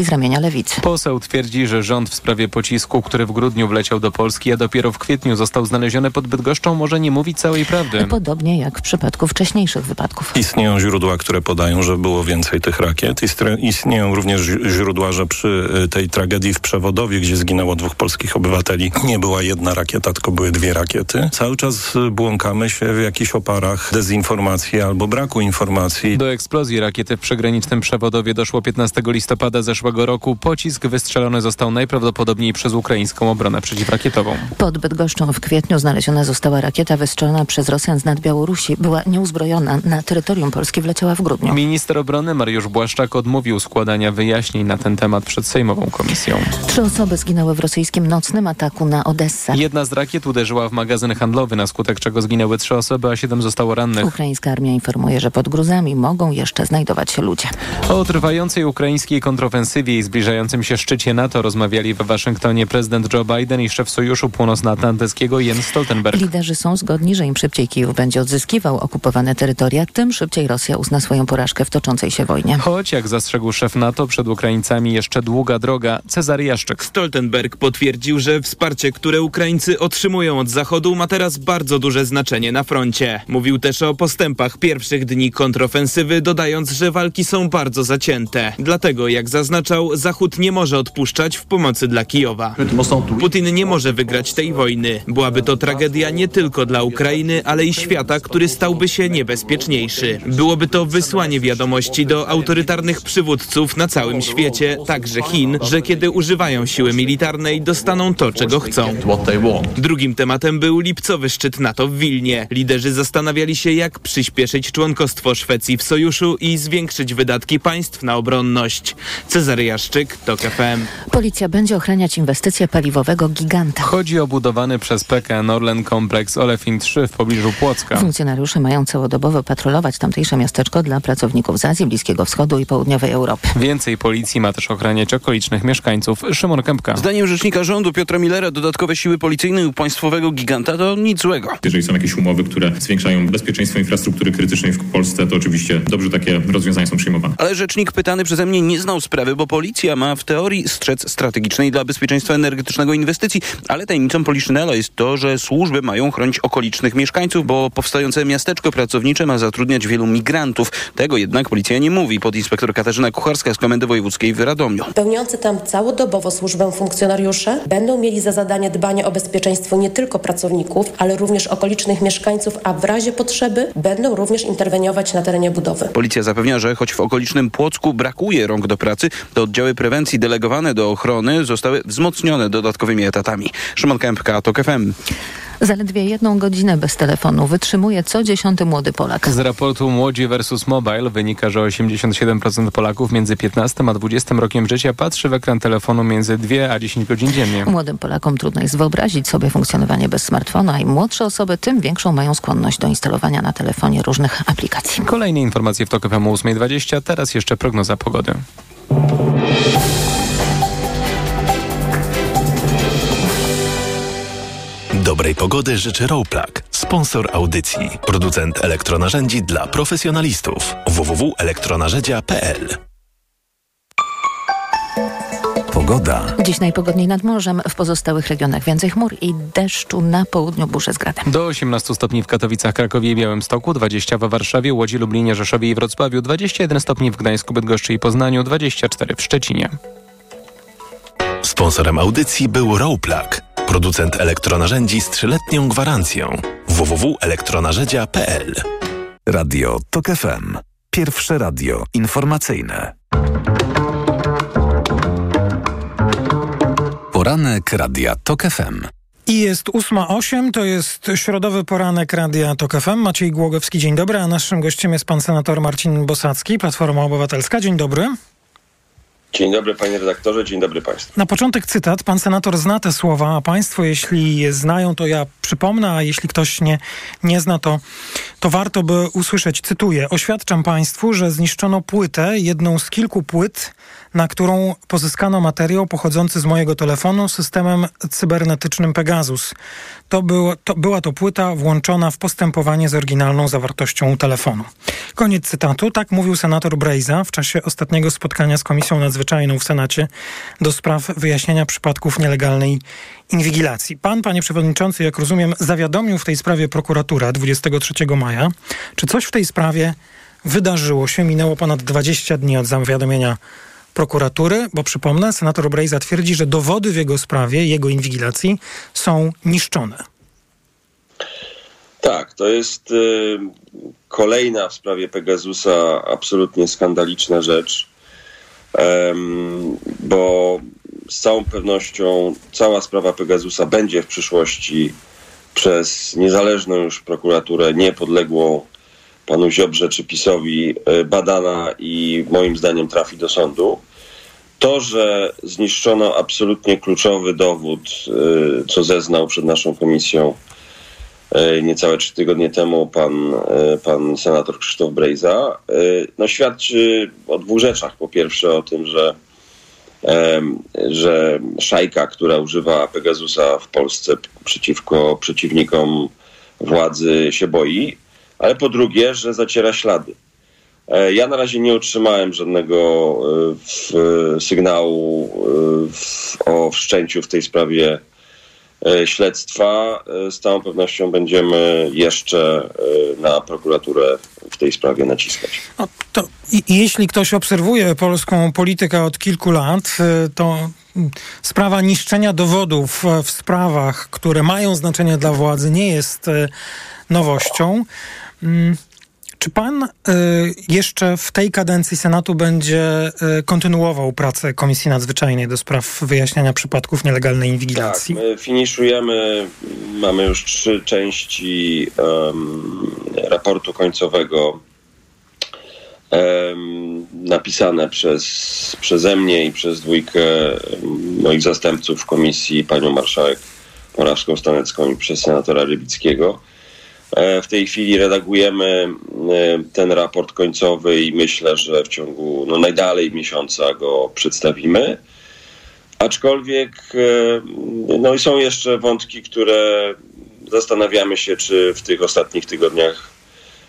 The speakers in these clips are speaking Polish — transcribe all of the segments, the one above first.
z ramienia lewicy. Poseł twierdzi, że rząd w sprawie pocisku, który w grudniu wleciał do Polski, a dopiero w kwietniu został znaleziony pod Bydgoszczą, może nie mówić całej prawdy. Podobnie jak w przypadku wcześniejszych wypadków. Istnieją źródła, które podają, że było więcej tych rakiet. Istnieją również źródła, że przy y, tej tragedii w Przewodowie, gdzie zginęło dwóch polskich obywateli, nie była jedna rakieta, tylko były dwie rakiety. Cały czas y, błąkamy się w jakichś oparach dezinformacji albo braku informacji. Do eksplozji rakiety w przygranicznym Przewodowie doszło 15 listopada zeszłego roku. Pocisk wystrzelony został najprawdopodobniej przez ukraińską obronę przeciwrakietową. Pod Bydgoszczą w kwietniu znaleziona została rakieta wystrzelona przez Rosjan z nad Białorusi. Była nieuzbrojona. Na terytorium Polski wleciała w grudniu. Minister obrony Mariusz Błaszczak odmówił składania wyjaśnień na ten temat przed Sejmową Komisją. Trzy osoby zginęły w rosyjskim nocnym ataku na Odessę. Jedna z rakiet uderzyła w magazyn handlowy, na skutek czego zginęły trzy osoby, a siedem zostało rannych. Ukraińska armia informuje, że pod gruzami mogą jeszcze znajdować się ludzie. O trwającej ukraińskiej kontrofensywie i zbliżającym się szczycie NATO rozmawiali w Waszyngtonie prezydent Joe Biden i szef Sojuszu Północnoatlantyckiego Jens Stoltenberg. Liderzy są zgodni, że im szybciej Kijów będzie odzyskiwał okupowane terytoria, tym szybciej Rosja uzna swoją porażkę w toczącej się wojnie. Choć, jak zastrzegł szef NATO, przed Ukraińcami jeszcze długa droga. Cezary Jaszczyk. Stoltenberg potwierdził, że wsparcie, które Ukraińcy otrzymują od Zachodu ma teraz bardzo duże znaczenie na froncie. Mówił też o postępach pierwszych dni kontrofensywy, dodając, że walki są bardzo zacięte. Dlatego, jak zaznaczał, Zachód nie może odpuszczać w pomocy dla Kijowa. Putin nie może wygrać tej wojny. Byłaby to tragedia nie tylko dla Ukrainy, ale i świata, który stałby się niebezpieczniejszy. Byłoby to wysłanie wiadomości do autorytarnych przywódców na całym świecie, także Chin, że kiedy używają siły militarnej, dostaną to, czego chcą. Drugim tematem był lipcowy szczyt NATO w Wilnie. Liderzy zastanawiali się, jak przyspieszyć członkostwo Szwecji w sojuszu i zwiększyć wydatki państw na obronność. Cezary Jaszczyk, TOK FM. Policja będzie ochraniać inwestycje paliwowego giganta. Chodzi o budowany przez PKN Orlen kompleks Olefin 3 w pobliżu Płocka. Funkcjonariusze mają całodobowo patrolować tamtejsze miasteczko dla pracowników z Azji, Bliskiego Wschodu i Południowej Europy. Więcej policji ma też ochraniać okolicznych mieszkańców. Szymon Kępka. Zdaniem rzecznika rządu Piotra Millera dodatkowe siły policyjne u państwowego giganta to nic złego. Jeżeli są jakieś umowy, które zwiększają bezpieczeństwo infrastruktury krytycznej w Polsce, to oczywiście dobrze takie rozwiązania są przyjmowane. Ale rzecznik pytany przeze mnie nie znał sprawy, bo policja ma w teorii strzec strategicznej dla bezpieczeństwa energetycznego inwestycji, ale tajemnicą Poliszynela jest to, że służby mają chronić okolicznych mieszkańców, bo powstające miasteczko pracownicze ma zatrudniać wielu migrantów. Tego jednak policja nie mówi. Podinspektor Katarzyna Kucharska z Komendy Wojewódzkiej w Radomiu. Pełniący tam całodobowo służbę funkcjonariusze będą mieli za zadanie dbanie o bezpieczeństwo nie tylko pracowników, ale również okolicznych mieszkańców, a w razie potrzeby będą również interweniować na terenie budowy. Policja zapewnia, że choć w okolicznym Płocku brakuje rąk do pracy, to oddziały prewencji delegowane do ochrony zostały wzmocnione dodatkowymi etatami. Szymon Kępka, TOK FM. Zaledwie jedną godzinę bez telefonu wytrzymuje co dziesiąty młody Polak. Z raportu Młodzi vs. Mobile wynika, że 87% Polaków między 15 a 20 rokiem życia patrzy w ekran telefonu między 2 a 10 godzin dziennie. Młodym Polakom trudno jest wyobrazić sobie funkcjonowanie bez smartfona, a im młodsze osoby, tym większą mają skłonność do instalowania na telefonie różnych aplikacji. Kolejne informacje w TOK FM 8.20, teraz jeszcze prognoza pogody. Dobrej pogody życzy Rowplug, sponsor audycji, producent elektronarzędzi dla profesjonalistów. www.elektronarzędzia.pl Pogoda. Dziś najpogodniej nad morzem, w pozostałych regionach więcej chmur i deszczu na południu burze z gradem. Do 18 stopni w Katowicach, Krakowie i Białymstoku, 20 w Warszawie, Łodzi, Lublinie, Rzeszowie i Wrocławiu, 21 stopni w Gdańsku, Bydgoszczy i Poznaniu, 24 w Szczecinie. Sponsorem audycji był Rowplug, producent elektronarzędzi z trzyletnią gwarancją. www.elektronarzędzia.pl Radio TOK FM. Pierwsze radio informacyjne. Poranek Radia TOK FM. I jest 8.08, to jest środowy poranek Radia TOK FM. Maciej Głogowski, dzień dobry, a naszym gościem jest pan senator Marcin Bosacki, Platforma Obywatelska. Dzień dobry. Dzień dobry panie redaktorze, dzień dobry państwu. Na początek cytat. Pan senator zna te słowa, a państwo jeśli je znają, to ja przypomnę, a jeśli ktoś nie, nie zna, to, to warto by usłyszeć. Cytuję. Oświadczam państwu, że zniszczono płytę, jedną z kilku płyt, na którą pozyskano materiał pochodzący z mojego telefonu systemem cybernetycznym Pegasus. To, było, to była to płyta włączona w postępowanie z oryginalną zawartością telefonu. Koniec cytatu. Tak mówił senator Brejza w czasie ostatniego spotkania z Komisją Nadzwyczajną w Senacie do spraw wyjaśnienia przypadków nielegalnej inwigilacji. Pan, panie przewodniczący, jak rozumiem, zawiadomił w tej sprawie prokuratura 23 maja. Czy coś w tej sprawie wydarzyło się? Minęło ponad 20 dni od zawiadomienia prokuratury, bo przypomnę, senator Brejza twierdzi, że dowody w jego sprawie, jego inwigilacji są niszczone. Tak, to jest y, kolejna w sprawie Pegasusa absolutnie skandaliczna rzecz, bo z całą pewnością cała sprawa Pegasusa będzie w przyszłości przez niezależną już prokuraturę, niepodległą panu Ziobrze czy PiSowi y, badana i moim zdaniem trafi do sądu. To, że zniszczono absolutnie kluczowy dowód, y, co zeznał przed naszą komisją y, niecałe trzy tygodnie temu pan, pan senator Krzysztof Brejza, no świadczy o dwóch rzeczach. Po pierwsze o tym, że, że szajka, która używa Pegasusa w Polsce przeciwko przeciwnikom władzy się boi, ale po drugie, że zaciera ślady. E, ja na razie nie otrzymałem żadnego e, sygnału e, o wszczęciu w tej sprawie śledztwa. Z całą pewnością będziemy jeszcze na prokuraturę w tej sprawie naciskać. No to, jeśli ktoś obserwuje polską politykę od kilku lat, to sprawa niszczenia dowodów w sprawach, które mają znaczenie dla władzy, nie jest nowością. Mm, czy pan y, jeszcze w tej kadencji Senatu będzie y, kontynuował pracę Komisji Nadzwyczajnej do spraw wyjaśniania przypadków nielegalnej inwigilacji? Tak, my finiszujemy, mamy już trzy części um, raportu końcowego um, napisane przez, przeze mnie i przez dwójkę moich zastępców w komisji, panią marszałek Morawską-Stanecką i przez senatora Rybickiego. E, w tej chwili redagujemy e, ten raport końcowy i myślę, że w ciągu no, najdalej miesiąca go przedstawimy. Aczkolwiek e, no, są jeszcze wątki, które zastanawiamy się, czy w tych ostatnich tygodniach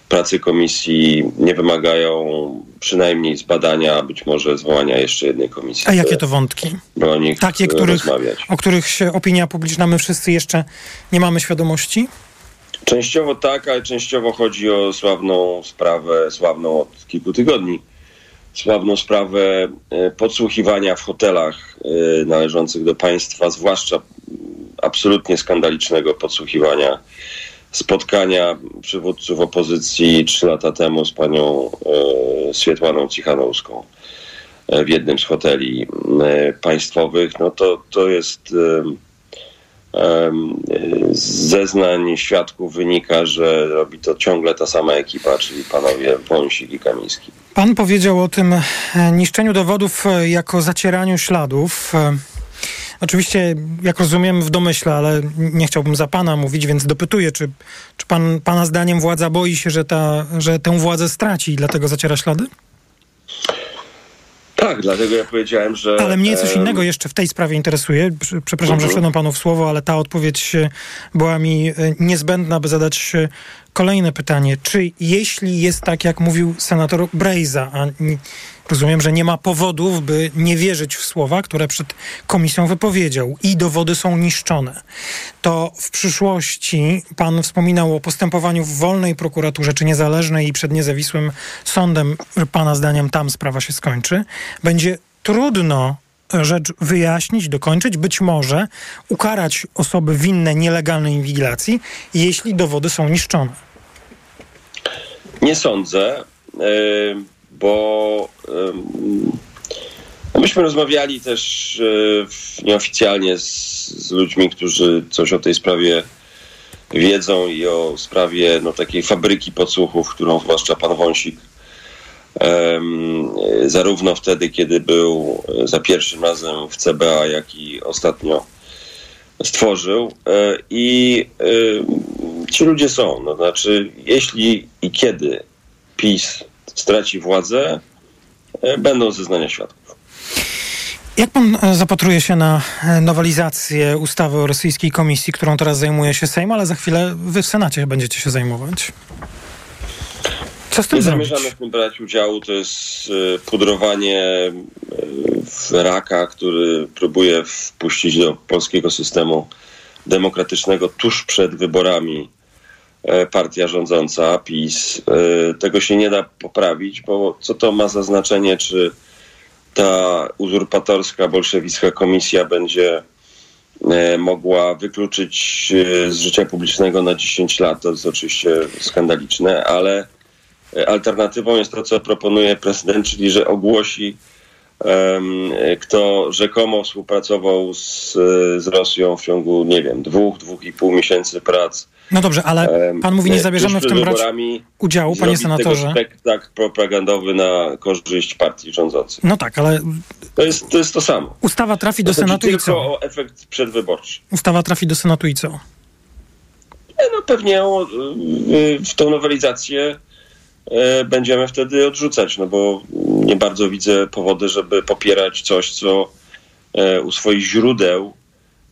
pracy komisji nie wymagają przynajmniej zbadania, być może zwołania jeszcze jednej komisji. A jakie to wątki? o nich Takie, których, o których się opinia publiczna, my wszyscy jeszcze nie mamy świadomości? Częściowo tak, ale częściowo chodzi o sławną sprawę, sławną od kilku tygodni, sławną sprawę e, podsłuchiwania w hotelach e, należących do państwa, zwłaszcza absolutnie skandalicznego podsłuchiwania spotkania przywódców opozycji trzy lata temu z panią e, Swietłaną Cichanowską w jednym z hoteli państwowych. No to, to jest z zeznań świadków wynika, że robi to ciągle ta sama ekipa, czyli panowie Wąsik i Kamiński. Pan powiedział o tym e, niszczeniu dowodów e, jako zacieraniu śladów. E, oczywiście, jak rozumiem, w domyśle, ale nie chciałbym za pana mówić, więc dopytuję, czy, czy pan, pana zdaniem władza boi się, że, ta, że tę władzę straci i dlatego zaciera ślady? Tak, dlatego ja powiedziałem, że. Ale mnie coś innego jeszcze w tej sprawie interesuje. Przepraszam, że mhm. wszedłem panu w słowo, ale ta odpowiedź e, była mi e, niezbędna, by zadać e, kolejne pytanie. Czy jeśli jest tak, jak mówił senator Brejza, a rozumiem, że nie ma powodów, by nie wierzyć w słowa, które przed komisją wypowiedział i dowody są niszczone, to w przyszłości pan wspominał o postępowaniu w wolnej prokuraturze, czy niezależnej i przed niezawisłym sądem, pana zdaniem tam sprawa się skończy, będzie trudno rzecz wyjaśnić, dokończyć, być może ukarać osoby winne nielegalnej inwigilacji, jeśli dowody są niszczone. Nie sądzę, e, bo myśmy rozmawiali też e, nieoficjalnie z, z ludźmi, którzy coś o tej sprawie wiedzą i o sprawie no, takiej fabryki podsłuchów, którą zwłaszcza pan Wąsik zarówno wtedy, kiedy był za pierwszym razem w CBA, jak i ostatnio stworzył. E, I ci ludzie są. No, znaczy, jeśli i kiedy PiS straci władzę, e, będą zeznania świadków. Jak pan e, zapatruje się na nowelizację ustawy o rosyjskiej komisji, którą teraz zajmuje się Sejm, ale za chwilę wy w Senacie będziecie się zajmować? Co z tym Nie zrobić? zamierzamy w tym brać udziału. To jest e, pudrowanie e, raka, który próbuje wpuścić do polskiego systemu demokratycznego tuż przed wyborami e, partia rządząca, PiS. Tego się nie da poprawić, bo co to ma za znaczenie, czy ta uzurpatorska, bolszewicka komisja będzie mogła wykluczyć z życia publicznego na 10 lat. To jest oczywiście skandaliczne, ale alternatywą jest to, co proponuje prezydent, czyli że ogłosi, e, kto rzekomo współpracował z, e, z Rosją w ciągu, nie wiem, dwóch, dwóch i pół miesięcy prac. No dobrze, ale pan mówi, nie e, zabierzemy w tym brać udziału, panie senatorze. spektakl propagandowy na korzyść partii rządzącej. No tak, ale To jest to, jest to samo. ustawa trafi do To Senatu i tylko co? o efekt przedwyborczy. Ustawa trafi do Senatu i co? E, No pewnie o, y, w tą nowelizację e, będziemy wtedy odrzucać, no bo nie bardzo widzę powody, żeby popierać coś, co e, u swoich źródeł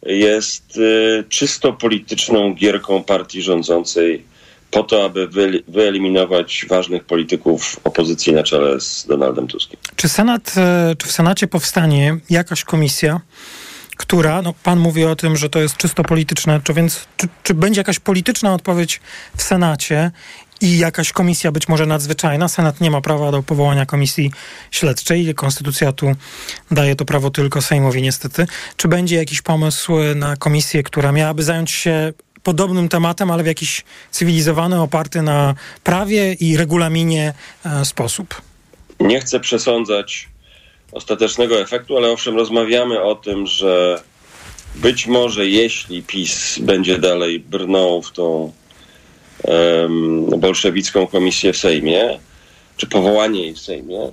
jest e, czysto polityczną gierką partii rządzącej po to, aby wy- wyeliminować ważnych polityków opozycji na czele z Donaldem Tuskiem. Czy Senat, e, czy w Senacie powstanie jakaś komisja, która, no pan mówi o tym, że to jest czysto polityczne, czy więc, czy, czy będzie jakaś polityczna odpowiedź w Senacie i jakaś komisja być może nadzwyczajna? Senat nie ma prawa do powołania komisji śledczej, konstytucja tu daje to prawo tylko Sejmowi niestety. Czy będzie jakiś pomysł na komisję, która miałaby zająć się podobnym tematem, ale w jakiś cywilizowany, oparty na prawie i regulaminie e, sposób? Nie chcę przesądzać ostatecznego efektu, ale owszem, rozmawiamy o tym, że być może jeśli PiS będzie dalej brnął w tą bolszewicką komisję w Sejmie, czy powołanie jej w Sejmie,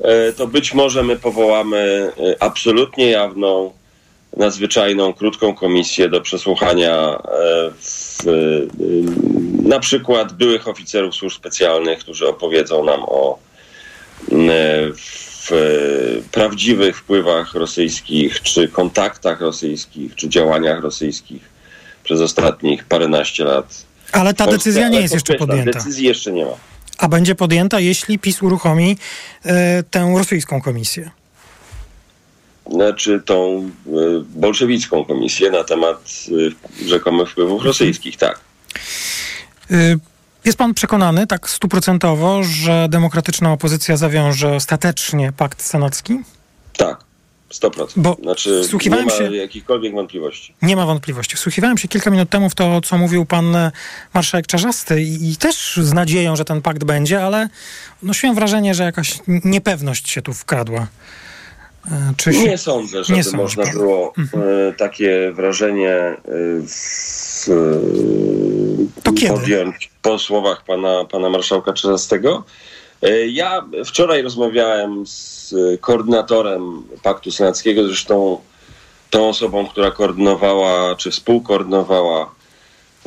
e, to być może my powołamy e, absolutnie jawną, nadzwyczajną, krótką komisję do przesłuchania e, w, na przykład byłych oficerów służb specjalnych, którzy opowiedzą nam o w prawdziwych wpływach rosyjskich, czy kontaktach rosyjskich, czy działaniach rosyjskich przez ostatnich paręnaście lat. Ale ta decyzja nie jest jeszcze podjęta. Decyzji jeszcze nie ma. A będzie podjęta, jeśli PiS uruchomi e, tę rosyjską komisję. Znaczy tą e, bolszewicką komisję na temat e, rzekomych wpływów rosyjskich, tak. Jest pan przekonany, tak stuprocentowo, że demokratyczna opozycja zawiąże ostatecznie pakt senacki? Tak, 100%. Bo znaczy nie wsłuchiwałem ma się- jakichkolwiek wątpliwości. Nie ma wątpliwości. Wsłuchiwałem się kilka minut temu w to, co mówił pan e, marszałek Czarzasty i, i też z nadzieją, że ten pakt będzie, ale nosiłem wrażenie, że jakaś niepewność się tu wkradła. E, Czy się... Nie sądzę, żeby Nie sądzi można było e, takie wrażenie w, podjąć po słowach pana, pana marszałka Czerzastego. E, Ja wczoraj rozmawiałem z e, koordynatorem Paktu Senackiego, zresztą tą osobą, która koordynowała czy współkoordynowała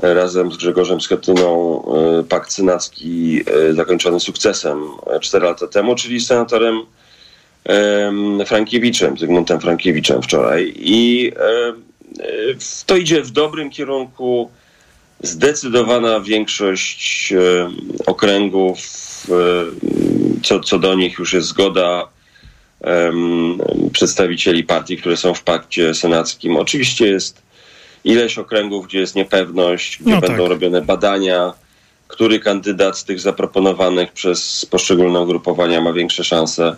e, razem z Grzegorzem Schetyną Pakt Senacki zakończony sukcesem 4 lata temu, czyli senatorem em, Frankiewiczem, Zygmuntem Frankiewiczem wczoraj. I to idzie w dobrym kierunku. Zdecydowana większość em, okręgów, em, co, co do nich już jest zgoda przedstawicieli partii, które są w pakcie senackim. Oczywiście jest ileś okręgów, gdzie jest niepewność, gdzie No tak. będą robione badania, który kandydat z tych zaproponowanych przez poszczególne ugrupowania ma większe szanse.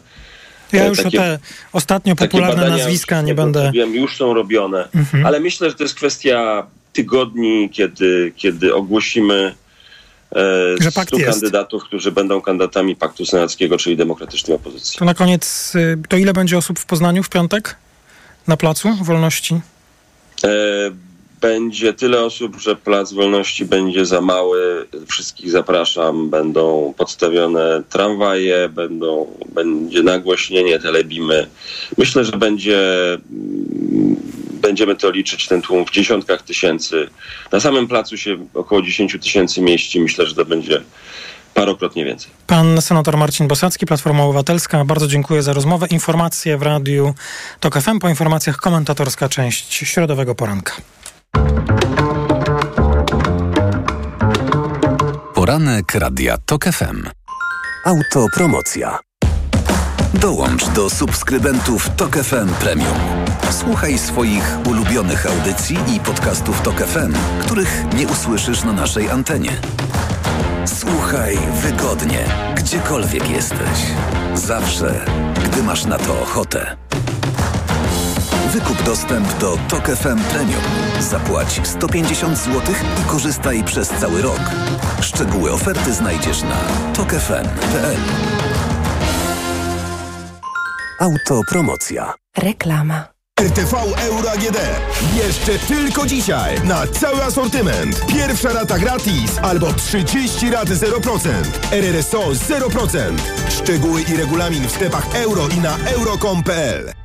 Ja e, już takie- o te ostatnio popularne nazwiska nie będę... Wiem, już są robione, Mhm. ale myślę, że to jest kwestia tygodni, kiedy, kiedy ogłosimy e, Że pakt 100 jest. kandydatów, którzy będą kandydatami Paktu Senackiego, czyli demokratycznej opozycji. To na koniec, y, to ile będzie osób w Poznaniu w piątek? Na Placu Wolności? E, będzie tyle osób, że Plac Wolności będzie za mały. Wszystkich zapraszam. Będą podstawione tramwaje, będą, będzie nagłośnienie, telebimy. Myślę, że będzie, mm, będziemy to liczyć, ten tłum w dziesiątkach tysięcy. Na samym placu się około 10 tysięcy mieści. Myślę, że to będzie parokrotnie więcej. Pan senator Marcin Bosacki, Platforma Obywatelska. Bardzo dziękuję za rozmowę. Informacje w radiu TOK FM. Po informacjach komentatorska część środowego poranka. Poranek Radia TOK FM. Autopromocja. Dołącz do subskrybentów Tok FM Premium. Słuchaj swoich ulubionych audycji i podcastów Tok FM, których nie usłyszysz na naszej antenie. Słuchaj wygodnie, gdziekolwiek jesteś. Zawsze, gdy masz na to ochotę. Wykup dostęp do Tok FM Premium. Zapłać 150 zł i korzystaj przez cały rok. Szczegóły oferty znajdziesz na tokefm.pl. Autopromocja. Reklama. RTV Euro AGD. Jeszcze tylko dzisiaj na cały asortyment. Pierwsza rata gratis albo 30 rat 0%. RRSO 0%. Szczegóły i regulamin w sklepach euro i na euro.com.pl.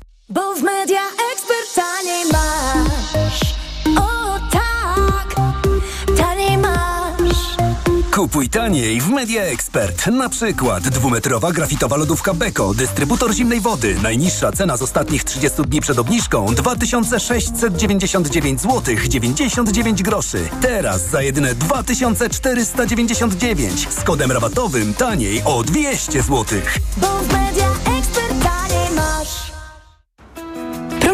Bo w media ekspert taniej masz. O tak, taniej masz. Kupuj taniej w Media Expert. Na przykład dwumetrowa grafitowa lodówka Beko, dystrybutor zimnej wody. Najniższa cena z ostatnich 30 dni przed obniżką 2699 zł 99 groszy. Teraz za jedyne 2499 z kodem rabatowym taniej o 200 zł. Bo w media ekspert taniej masz.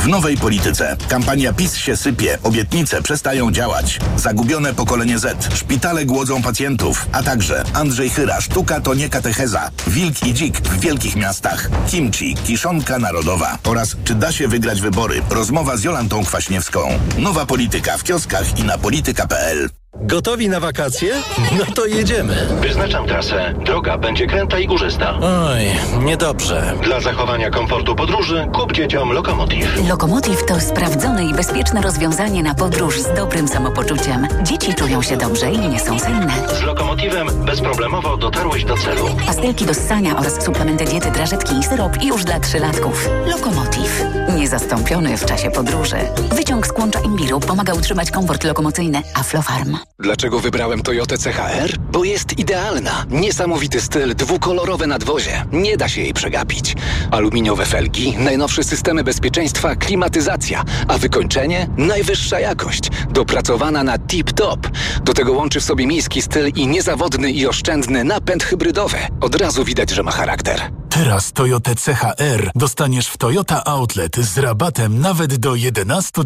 W nowej polityce kampania PiS się sypie, obietnice przestają działać. Zagubione pokolenie Z, szpitale głodzą pacjentów, a także Andrzej Chyra, sztuka to nie katecheza, wilk i dzik w wielkich miastach, kimchi, kiszonka narodowa oraz czy da się wygrać wybory, rozmowa z Jolantą Kwaśniewską. Nowa polityka w kioskach i na polityka.pl. Gotowi na wakacje? No to jedziemy. Wyznaczam trasę. Droga będzie kręta i górzysta. Oj, niedobrze. Dla zachowania komfortu podróży kup dzieciom Lokomotiv. Lokomotiv to sprawdzone i bezpieczne rozwiązanie na podróż z dobrym samopoczuciem. Dzieci czują się dobrze i nie są senne. Z Lokomotivem bezproblemowo dotarłeś do celu. Pastelki do ssania oraz suplementy diety, drażetki i syrop już dla trzylatków. Lokomotiv. Niezastąpiony w czasie podróży. Wyciąg z kłącza imbiru pomaga utrzymać komfort lokomocyjny. Aflofarm. Dlaczego wybrałem Toyotę CHR? Bo jest idealna. Niesamowity styl, dwukolorowe nadwozie. Nie da się jej przegapić. Aluminiowe felgi, najnowsze systemy bezpieczeństwa, klimatyzacja, a wykończenie? Najwyższa jakość. Dopracowana na tip-top. Do tego łączy w sobie miejski styl i niezawodny i oszczędny napęd hybrydowy. Od razu widać, że ma charakter. Teraz Toyota CHR dostaniesz w Toyota Outlet z rabatem nawet do 11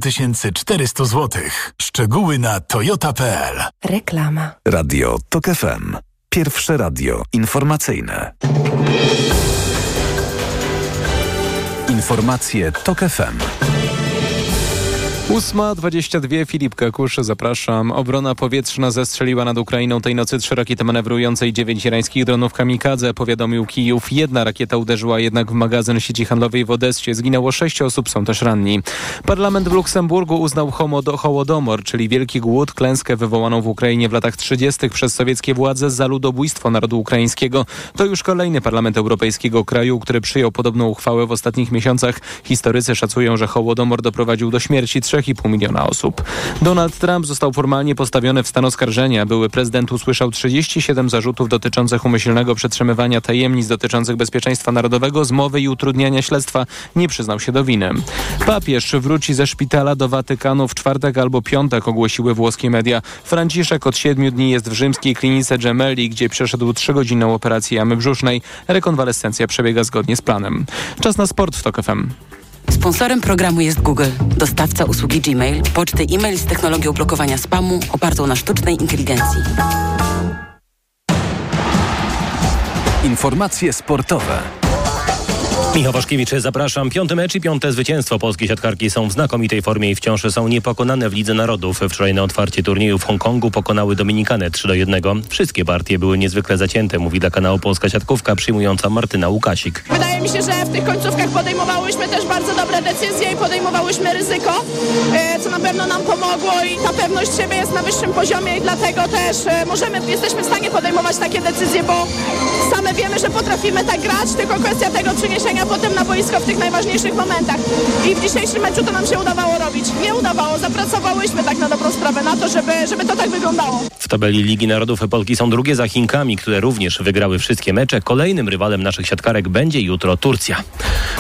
400 zł. Szczegóły na toyota.pl. Reklama. Radio TOK FM. Pierwsze radio informacyjne. Informacje TOK FM. 8.22 Filip Kakusz, zapraszam. Obrona powietrzna zestrzeliła nad Ukrainą tej nocy trzy rakiety manewrujące i dziewięć irańskich dronów kamikadze, powiadomił Kijów. Jedna rakieta uderzyła jednak w magazyn sieci handlowej w Odessie. Zginęło sześć osób, są też ranni. Parlament w Luksemburgu uznał Hołodomor, czyli wielki głód, klęskę wywołaną w Ukrainie w latach 30. przez sowieckie władze za ludobójstwo narodu ukraińskiego. To już kolejny parlament europejskiego kraju, który przyjął podobną uchwałę w ostatnich miesiącach. Historycy szacują, że Hołodomor doprowadził do śmierci 3,5 miliona osób. Donald Trump został formalnie postawiony w stan oskarżenia. Były prezydent usłyszał 37 zarzutów dotyczących umyślnego przetrzymywania tajemnic dotyczących bezpieczeństwa narodowego, zmowy i utrudniania śledztwa. Nie przyznał się do winy. Papież wróci ze szpitala do Watykanu w czwartek albo piątek, ogłosiły włoskie media. Franciszek od siedmiu dni jest w rzymskiej klinice Gemelli, gdzie przeszedł trzygodzinną operację jamy brzusznej. Rekonwalescencja przebiega zgodnie z planem. Czas na sport w TOK FM. Sponsorem programu jest Google, dostawca usługi Gmail, poczty e-mail z technologią blokowania spamu opartą na sztucznej inteligencji. Informacje sportowe. Michał Waszkiewicz, zapraszam. Piąty mecz i piąte zwycięstwo. Polskie siatkarki są w znakomitej formie i wciąż są niepokonane w Lidze Narodów. Wczoraj na otwarcie turnieju w Hongkongu pokonały Dominikanę 3 do 1. Wszystkie partie były niezwykle zacięte, mówi dla kanału Polska Siatkówka przyjmująca Martyna Łukasik. Wydaje mi się, że w tych końcówkach podejmowałyśmy też bardzo dobre decyzje i podejmowałyśmy ryzyko, e, co na pewno nam pomogło i ta pewność siebie jest na wyższym poziomie i dlatego też e, możemy, jesteśmy w stanie podejmować takie decyzje, bo same wiemy, że potrafimy tak grać, tylko kwestia tego przeniesienia potem na boisko w tych najważniejszych momentach. I w dzisiejszym meczu to nam się udawało robić. Nie udawało, zapracowałyśmy tak na dobrą sprawę na to, żeby, żeby to tak wyglądało. W tabeli Ligi Narodów Polki są drugie za Chinkami, które również wygrały wszystkie mecze. Kolejnym rywalem naszych siatkarek będzie jutro Turcja.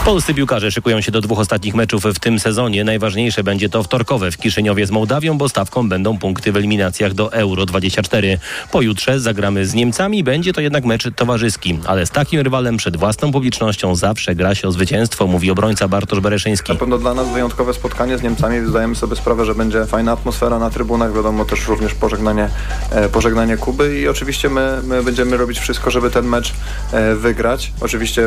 Polscy piłkarze szykują się do dwóch ostatnich meczów w tym sezonie. Najważniejsze będzie to wtorkowe w Kiszyniowie z Mołdawią, bo stawką będą punkty w eliminacjach do Euro 24. Pojutrze zagramy z Niemcami. Będzie to jednak mecz towarzyski, ale z takim rywalem przed własną publicznością zawsze gra się o zwycięstwo, mówi obrońca Bartosz Bereszyński. Na pewno dla nas wyjątkowe spotkanie z Niemcami. Zdajemy sobie sprawę, że będzie fajna atmosfera na trybunach. Wiadomo też również pożegnanie, e, pożegnanie Kuby i oczywiście my, my będziemy robić wszystko, żeby ten mecz e, wygrać. Oczywiście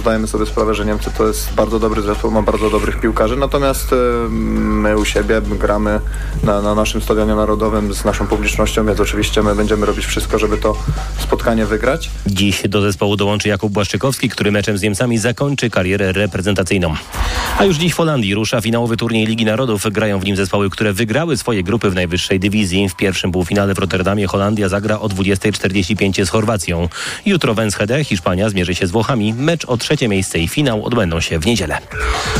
zdajemy sobie sprawę, że Niemcy to jest bardzo dobry zespół, ma bardzo dobrych piłkarzy, natomiast e, my u siebie gramy na, na naszym stadionie narodowym z naszą publicznością, więc oczywiście my będziemy robić wszystko, żeby to spotkanie wygrać. Dziś do zespołu dołączy Jakub Błaszczykowski, który meczem z Niemcami zakończy karierę reprezentacyjną. A już dziś w Holandii rusza finałowy turniej Ligi Narodów. Grają w nim zespoły, które wygrały swoje grupy w najwyższej dywizji. W pierwszym półfinale w Rotterdamie Holandia zagra o 20.45 z Chorwacją. Jutro w Enschede Hiszpania zmierzy się z Włochami. Mecz o trzecie miejsce i finał odbędą się w niedzielę.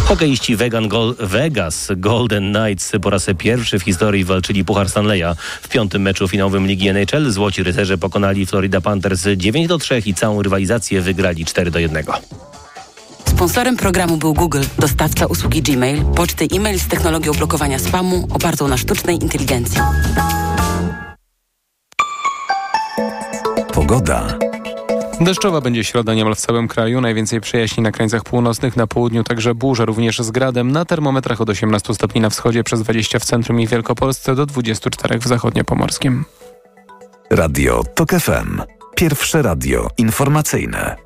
Hokeiści Vegan Gol Vegas Golden Knights po raz pierwszy w historii walczyli Puchar Stanleya. W piątym meczu finałowym Ligi NHL Złoci Rycerze pokonali Florida Panthers 9 do 3 i całą rywalizację wygrali 4 do 1. Sponsorem programu był Google, dostawca usługi Gmail, poczty e-mail z technologią blokowania spamu opartą na sztucznej inteligencji. Pogoda. Deszczowa będzie środa niemal w całym kraju. Najwięcej przejaśni na krańcach północnych, na południu także burza, również z gradem. Na termometrach od 18 stopni na wschodzie, przez 20 w centrum i Wielkopolsce do 24 w zachodniopomorskim. Radio TOK FM. Pierwsze radio informacyjne.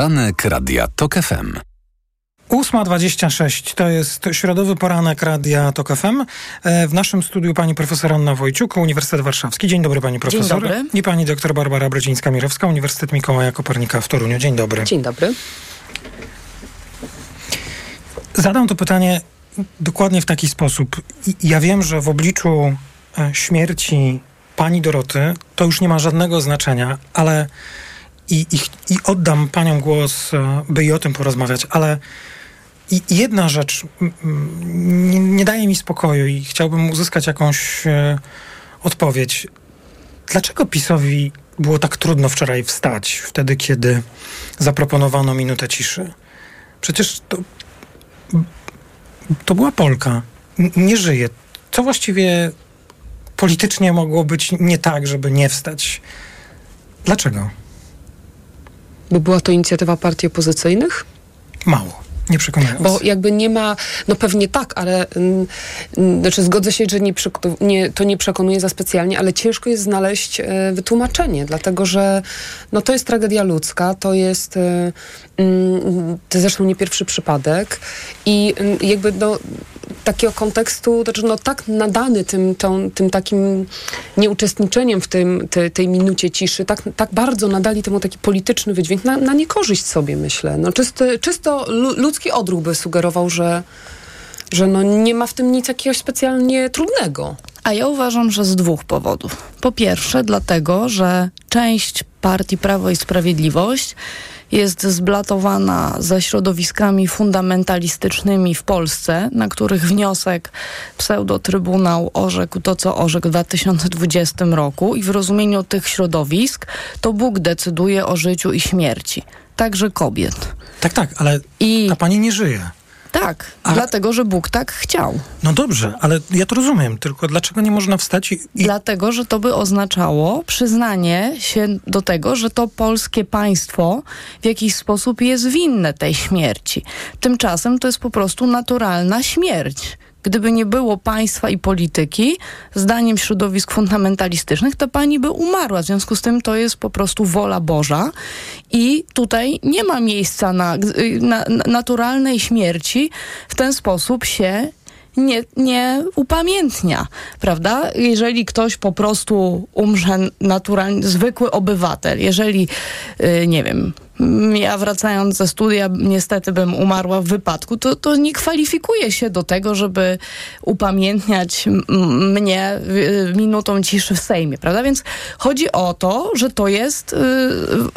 Poranek Radia TOK FM. 8.26 to jest środowy poranek Radia TOK FM. E, W naszym studiu pani profesor Anna Wojciuk, Uniwersytet Warszawski. Dzień dobry pani profesor. dobry. I pani doktor Barbara Bredzińska-Mirowska, Uniwersytet Mikołaja Kopernika w Toruniu. Dzień dobry. Dzień dobry. Zadam to pytanie dokładnie w taki sposób. Ja wiem, że w obliczu e, śmierci pani Doroty to już nie ma żadnego znaczenia, ale i, i, i oddam paniom głos, e, by i o tym porozmawiać, ale i jedna rzecz nie, nie daje mi spokoju i chciałbym uzyskać jakąś e, odpowiedź. Dlaczego PiSowi było tak trudno wczoraj wstać, wtedy kiedy zaproponowano minutę ciszy? Przecież to, to była Polka. N- nie żyje. Co właściwie politycznie mogło być nie tak, żeby nie wstać? Dlaczego? By była to inicjatywa partii opozycyjnych? Mało. Nie przekonując. Bo jakby nie ma, no pewnie tak, ale mm, mm, znaczy zgodzę się, że nie, nie, to nie przekonuje za specjalnie, ale ciężko jest znaleźć e, wytłumaczenie, dlatego że no, to jest tragedia ludzka, to jest e, mm, to zresztą nie pierwszy przypadek i jakby no, takiego kontekstu, znaczy no tak nadany tym, tą, tym takim nieuczestniczeniem w tym, te, tej minucie ciszy, tak, tak bardzo nadali temu taki polityczny wydźwięk, na, na niekorzyść sobie myślę. No, czysty, czysto lu, ludzki odruch by sugerował, że, że no nie ma w tym nic jakiegoś specjalnie trudnego. A ja uważam, że z dwóch powodów. Po pierwsze, dlatego, że część partii Prawo i Sprawiedliwość jest zblatowana ze środowiskami fundamentalistycznymi w Polsce, na których wniosek pseudotrybunał orzekł to, co orzekł w 2020 roku i w rozumieniu tych środowisk to Bóg decyduje o życiu i śmierci, także kobiet. Tak, tak, ale ta pani nie żyje. Tak, dlatego, że Bóg tak chciał. No dobrze, ale ja to rozumiem, tylko dlaczego nie można wstać i... Dlatego, że to by oznaczało przyznanie się do tego, że to polskie państwo w jakiś sposób jest winne tej śmierci. Tymczasem to jest po prostu naturalna śmierć. Gdyby nie było państwa i polityki, zdaniem środowisk fundamentalistycznych, to pani by umarła. W związku z tym to jest po prostu wola Boża i tutaj nie ma miejsca na, na, na naturalnej śmierci. W ten sposób się nie, nie upamiętnia, prawda? Jeżeli ktoś po prostu umrze naturalnie, zwykły obywatel, jeżeli, yy, nie wiem, ja wracając ze studia niestety bym umarła w wypadku, to, to nie kwalifikuje się do tego, żeby upamiętniać mnie minutą ciszy w Sejmie, prawda? Więc chodzi o to, że to jest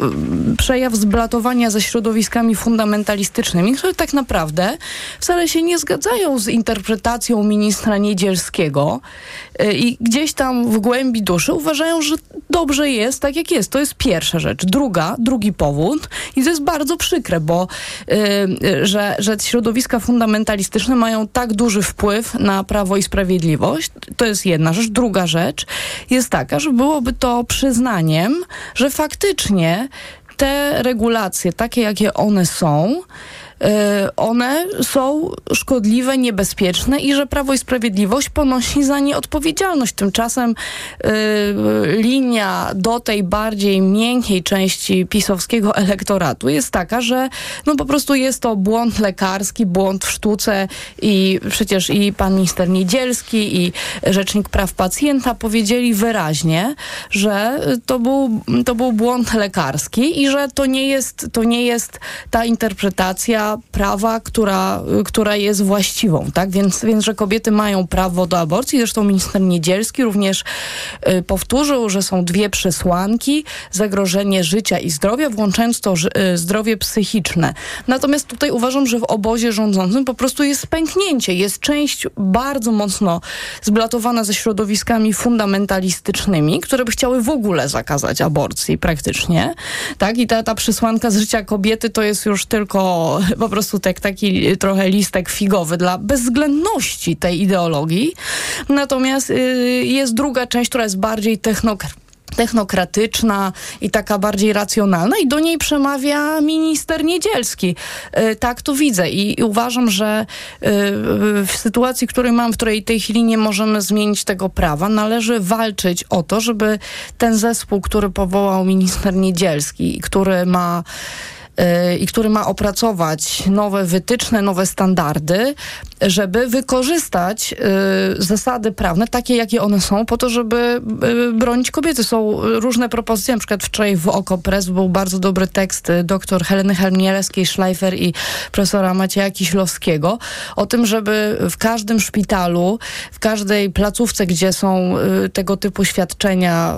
yy, przejaw zblatowania ze środowiskami fundamentalistycznymi, które tak naprawdę wcale się nie zgadzają z interpretacją ministra Niedzielskiego yy, i gdzieś tam w głębi duszy uważają, że dobrze jest tak, jak jest. To jest pierwsza rzecz. Druga, drugi powód i to jest bardzo przykre, bo yy, że, że środowiska fundamentalistyczne mają tak duży wpływ na Prawo i Sprawiedliwość. To jest jedna rzecz. Druga rzecz jest taka, że byłoby to przyznaniem, że faktycznie te regulacje, takie jakie one są, one są szkodliwe, niebezpieczne i że Prawo i Sprawiedliwość ponosi za nie odpowiedzialność. Tymczasem y, linia do tej bardziej miękkiej części pisowskiego elektoratu jest taka, że no po prostu jest to błąd lekarski, błąd w sztuce i przecież i pan minister Niedzielski i Rzecznik Praw Pacjenta powiedzieli wyraźnie, że to był, to był błąd lekarski i że to nie jest, to nie jest ta interpretacja prawa, która, która jest właściwą, tak? Więc, więc, że kobiety mają prawo do aborcji. Zresztą minister Niedzielski również y, powtórzył, że są dwie przesłanki, zagrożenie życia i zdrowia, włączając to y, zdrowie psychiczne. Natomiast tutaj uważam, że w obozie rządzącym po prostu jest pęknięcie. Jest część bardzo mocno zblatowana ze środowiskami fundamentalistycznymi, które by chciały w ogóle zakazać aborcji praktycznie, tak? I ta, ta przesłanka z życia kobiety to jest już tylko po prostu tak, taki trochę listek figowy dla bezwzględności tej ideologii. Natomiast y, jest druga część, która jest bardziej technokratyczna technokratyczna i taka bardziej racjonalna i do niej przemawia minister Niedzielski. Y, tak to widzę i, uważam, że y, w sytuacji, której mam, w której tej chwili nie możemy zmienić tego prawa, należy walczyć o to, żeby ten zespół, który powołał minister Niedzielski, który ma i który ma opracować nowe wytyczne, nowe standardy, żeby wykorzystać y, zasady prawne, takie jakie one są, po to, żeby y, bronić kobiety. Są różne propozycje, na przykład wczoraj w Okopres był bardzo dobry tekst dr Heleny Helmielewskiej-Schleifer i profesora Macieja Kiślowskiego o tym, żeby w każdym szpitalu, w każdej placówce, gdzie są y, tego typu świadczenia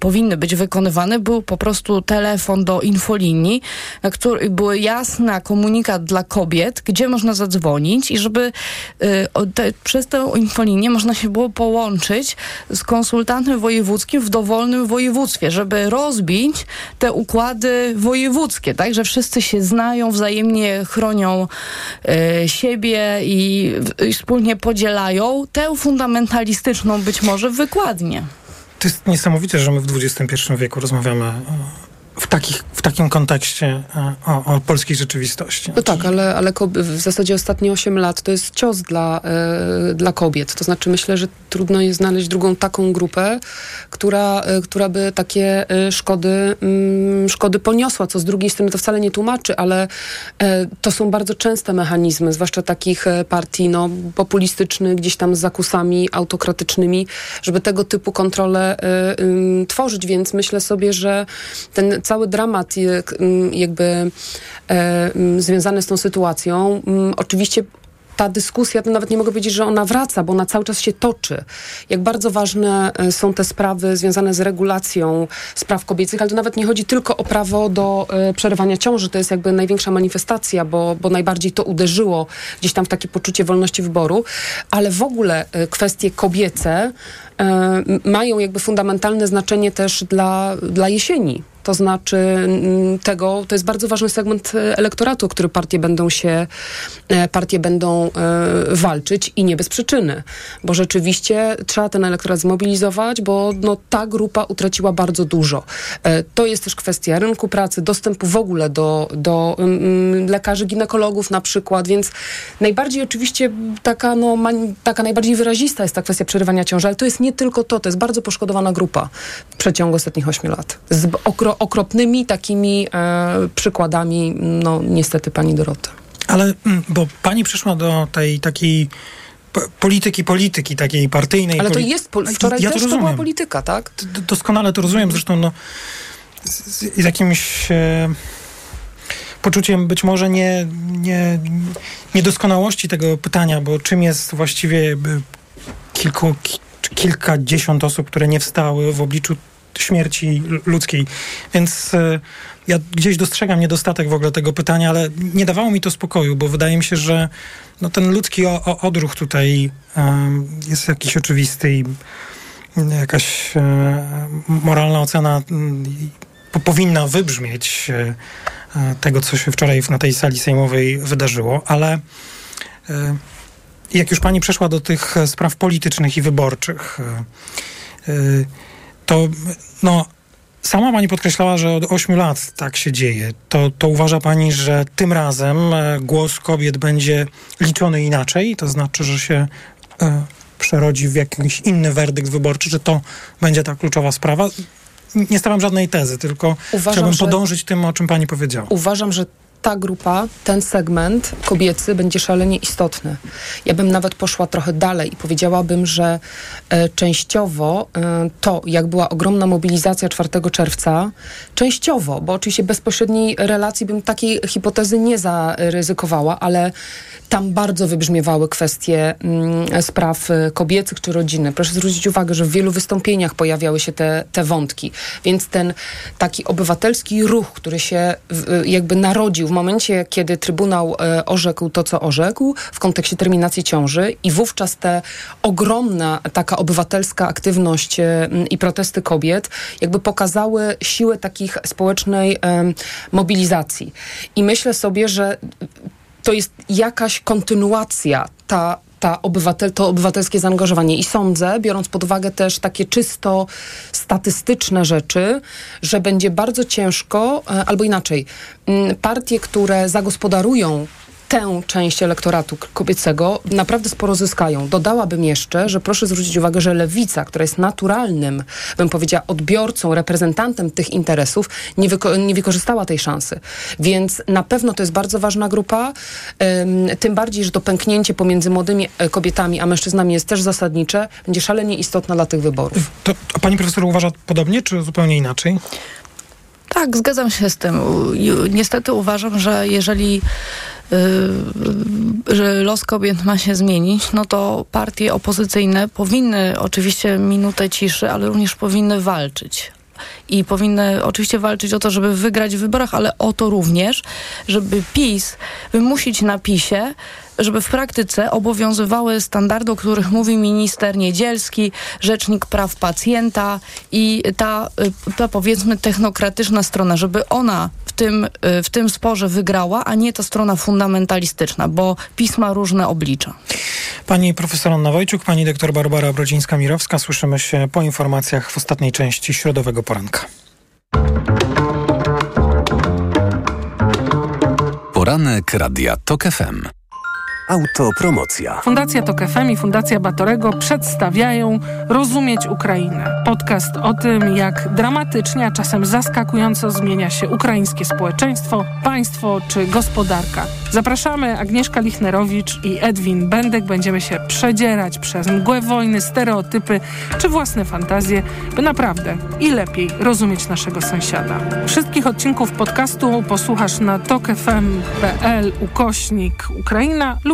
powinny być wykonywane, był po prostu telefon do infolinii, na który był jasny komunikat dla kobiet, gdzie można zadzwonić i żeby y, te, przez tę infolinię można się było połączyć z konsultantem wojewódzkim w dowolnym województwie, żeby rozbić te układy wojewódzkie, tak, że wszyscy się znają, wzajemnie chronią y, siebie i, i wspólnie podzielają tę fundamentalistyczną być może wykładnię. To jest niesamowite, że my w XXI wieku rozmawiamy w, takich, w takim kontekście e, o, o polskiej rzeczywistości. No tak, ale, ale w zasadzie ostatnie 8 lat to jest cios dla, e, dla kobiet. To znaczy myślę, że trudno jest znaleźć drugą taką grupę, która, e, która by takie e, szkody, mm, szkody poniosła, co z drugiej strony to wcale nie tłumaczy, ale to są bardzo częste mechanizmy, zwłaszcza takich partii no, populistycznych, gdzieś tam z zakusami autokratycznymi, żeby tego typu kontrole tworzyć, więc myślę sobie, że ten cały dramat jakby e, związany z tą sytuacją, oczywiście ta dyskusja, to nawet nie mogę powiedzieć, że ona wraca, bo ona cały czas się toczy. Jak bardzo ważne e, są te sprawy związane z regulacją spraw kobiecych, ale to nawet nie chodzi tylko o prawo do e, przerywania ciąży. To jest jakby największa manifestacja, bo, bo najbardziej to uderzyło gdzieś tam w takie poczucie wolności wyboru, ale w ogóle kwestie kobiece mają jakby fundamentalne znaczenie też dla, dla jesieni To znaczy mm, tego, to jest bardzo ważny segment e, elektoratu, który partie będą się, e, partie będą e, walczyć i nie bez przyczyny, bo rzeczywiście trzeba ten elektorat zmobilizować, bo no, ta grupa utraciła bardzo dużo. To jest też kwestia rynku pracy, dostępu w ogóle do, do mm, lekarzy, ginekologów na przykład, więc najbardziej oczywiście taka, no, taka najbardziej wyrazista jest ta kwestia przerywania ciąży, ale to jest nie tylko to, to jest bardzo poszkodowana grupa w przeciągu ostatnich ośmiu lat. Z okro, okropnymi takimi e, przykładami, no niestety pani Doroty. Ale, mm, bo pani przyszła do tej takiej polityki, polityki takiej partyjnej. Ale to jest, pol- wczoraj ja też to to była polityka, tak? D- Doskonale to rozumiem, zresztą no, z, z jakimś e, poczuciem być może nie, nie, niedoskonałości tego pytania, bo czym jest właściwie e, kilku, kilkadziesiąt osób, które nie wstały w obliczu śmierci ludzkiej. Więc e, ja gdzieś dostrzegam niedostatek w ogóle tego pytania, ale nie dawało mi to spokoju, bo wydaje mi się, że no, ten ludzki o, o, odruch tutaj em, jest jakiś oczywisty i jakaś e, moralna ocena mm, powinna wybrzmieć e, e, tego, co się wczoraj na tej sali sejmowej wydarzyło, ale e, jak już pani przeszła do tych e, spraw politycznych i wyborczych, e, e, to no, sama pani podkreślała, że od 8 lat tak się dzieje. To, to uważa pani, że tym razem e, głos kobiet będzie liczony inaczej? To znaczy, że się e, przerodzi w jakiś inny werdykt wyborczy, że to będzie ta kluczowa sprawa? Nie stawiam żadnej tezy, tylko Uważam, chciałbym że- podążyć tym, o czym pani powiedziała. Uważam, że ta grupa, ten segment kobiecy będzie szalenie istotny. Ja bym nawet poszła trochę dalej i powiedziałabym, że e, częściowo e, to, jak była ogromna mobilizacja 4 czerwca, częściowo, bo oczywiście bezpośredniej relacji bym takiej hipotezy nie zaryzykowała, ale tam bardzo wybrzmiewały kwestie mm, spraw e, kobiecych czy rodzinnych. Proszę zwrócić uwagę, że w wielu wystąpieniach pojawiały się te, te wątki. Więc ten taki obywatelski ruch, który się w, jakby narodził w momencie, kiedy Trybunał e, orzekł to, co orzekł w kontekście terminacji ciąży i wówczas te ogromna taka obywatelska aktywność e, i protesty kobiet jakby pokazały siłę takich społecznej em, mobilizacji. I myślę sobie, że to jest jakaś kontynuacja ta, ta obywatel, to obywatelskie zaangażowanie. I sądzę, biorąc pod uwagę też takie czysto statystyczne rzeczy, że będzie bardzo ciężko, e, albo inaczej, partie, które zagospodarują tę część elektoratu kobiecego naprawdę sporo zyskają. Dodałabym jeszcze, że proszę zwrócić uwagę, że lewica, która jest naturalnym, bym powiedziała, odbiorcą, reprezentantem tych interesów, nie, wyko- nie wykorzystała tej szansy. Więc na pewno to jest bardzo ważna grupa, ym, tym bardziej, że to pęknięcie pomiędzy młodymi e, kobietami a mężczyznami jest też zasadnicze, będzie szalenie istotne dla tych wyborów. To, pani profesor uważa podobnie, czy zupełnie inaczej? Tak, zgadzam się z tym. Niestety uważam, że jeżeli y, że los kobiet ma się zmienić, no to partie opozycyjne powinny oczywiście minutę ciszy, ale również powinny walczyć. I powinny oczywiście walczyć o to, żeby wygrać w wyborach, ale o to również, żeby PiS wymusić na PiSie, żeby w praktyce obowiązywały standardy, o których mówi minister Niedzielski, rzecznik praw pacjenta i ta, y, ta powiedzmy technokratyczna strona, żeby ona w tym, y, w tym sporze wygrała, a nie ta strona fundamentalistyczna, bo PiS ma różne oblicza. Pani profesor Anna Wojciuk, pani doktor Barbara Brodzińska-Mirowska. Słyszymy się po informacjach w ostatniej części środowego poranka. Poranek Radia TOK FM. Autopromocja. Fundacja Tok FM i Fundacja Batorego przedstawiają Rozumieć Ukrainę. Podcast o tym, jak dramatycznie, a czasem zaskakująco zmienia się ukraińskie społeczeństwo, państwo czy gospodarka. Zapraszamy Agnieszka Lichnerowicz i Edwin Bendek. Będziemy się przedzierać przez mgłę wojny, stereotypy czy własne fantazje, by naprawdę i lepiej rozumieć naszego sąsiada. Wszystkich odcinków podcastu posłuchasz na tokefm.pl ukośnik Ukraina lub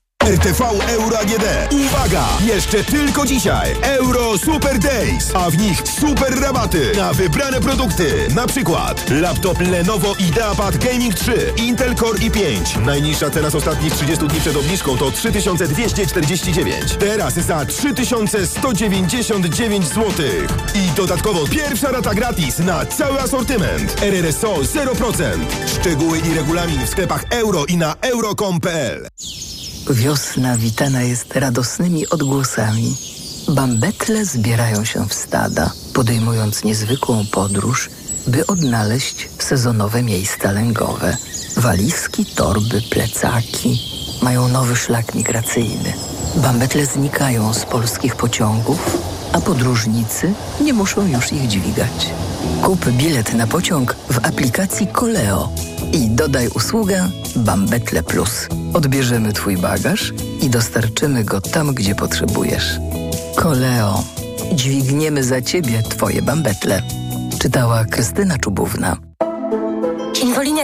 RTV Euro AGD. Uwaga! Jeszcze tylko dzisiaj. Euro Super Days, a w nich super rabaty na wybrane produkty. Na przykład laptop Lenovo IdeaPad Gaming 3, Intel Core i5. Najniższa cena z ostatnich 30 dni przed obniżką to 3249. Teraz za 3199 zł. I dodatkowo pierwsza rata gratis na cały asortyment. RRSO 0%. Szczegóły i regulamin w sklepach euro i na euro.com.pl. Wiosna witana jest radosnymi odgłosami. Bambetle zbierają się w stada, podejmując niezwykłą podróż, by odnaleźć sezonowe miejsca lęgowe. Walizki, torby, plecaki mają nowy szlak migracyjny. Bambetle znikają z polskich pociągów, a podróżnicy nie muszą już ich dźwigać. Kup bilet na pociąg w aplikacji Koleo i dodaj usługę Bambetle Plus. Odbierzemy Twój bagaż i dostarczymy go tam, gdzie potrzebujesz. Koleo. Dźwigniemy za Ciebie Twoje bambetle. Czytała Krystyna Czubówna.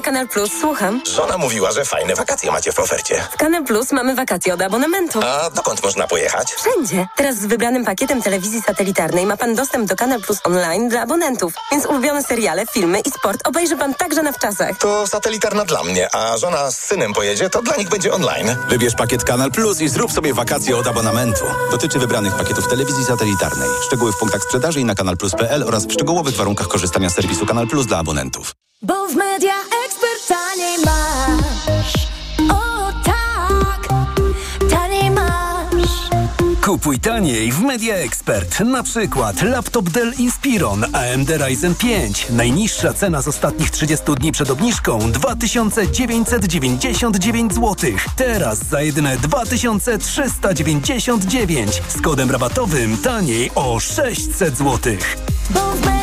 Kanal Plus, słucham. Żona mówiła, że fajne wakacje macie w ofercie. W Kanal Plus mamy wakacje od abonamentu. A dokąd można pojechać? Wszędzie. Teraz z wybranym pakietem telewizji satelitarnej ma pan dostęp do Kanal Plus online dla abonentów. Więc ulubione seriale, filmy i sport obejrzy pan także na wczasach. To satelitarna dla mnie, a żona z synem pojedzie, to dla nich będzie online. Wybierz pakiet Kanal Plus i zrób sobie wakacje od abonamentu. Dotyczy wybranych pakietów telewizji satelitarnej. Szczegóły w punktach sprzedaży i na kanalplus.pl oraz w szczegółowych warunkach korzystania z serwisu Kanal Plus dla abonentów. Bo w media taniej masz. O tak, taniej masz. Kupuj taniej w Media Expert. Na przykład laptop Dell Inspiron AMD Ryzen 5. Najniższa cena z ostatnich 30 dni przed obniżką 2999 zł. Teraz za jedyne 2399 z kodem rabatowym taniej o 600 zł. Bo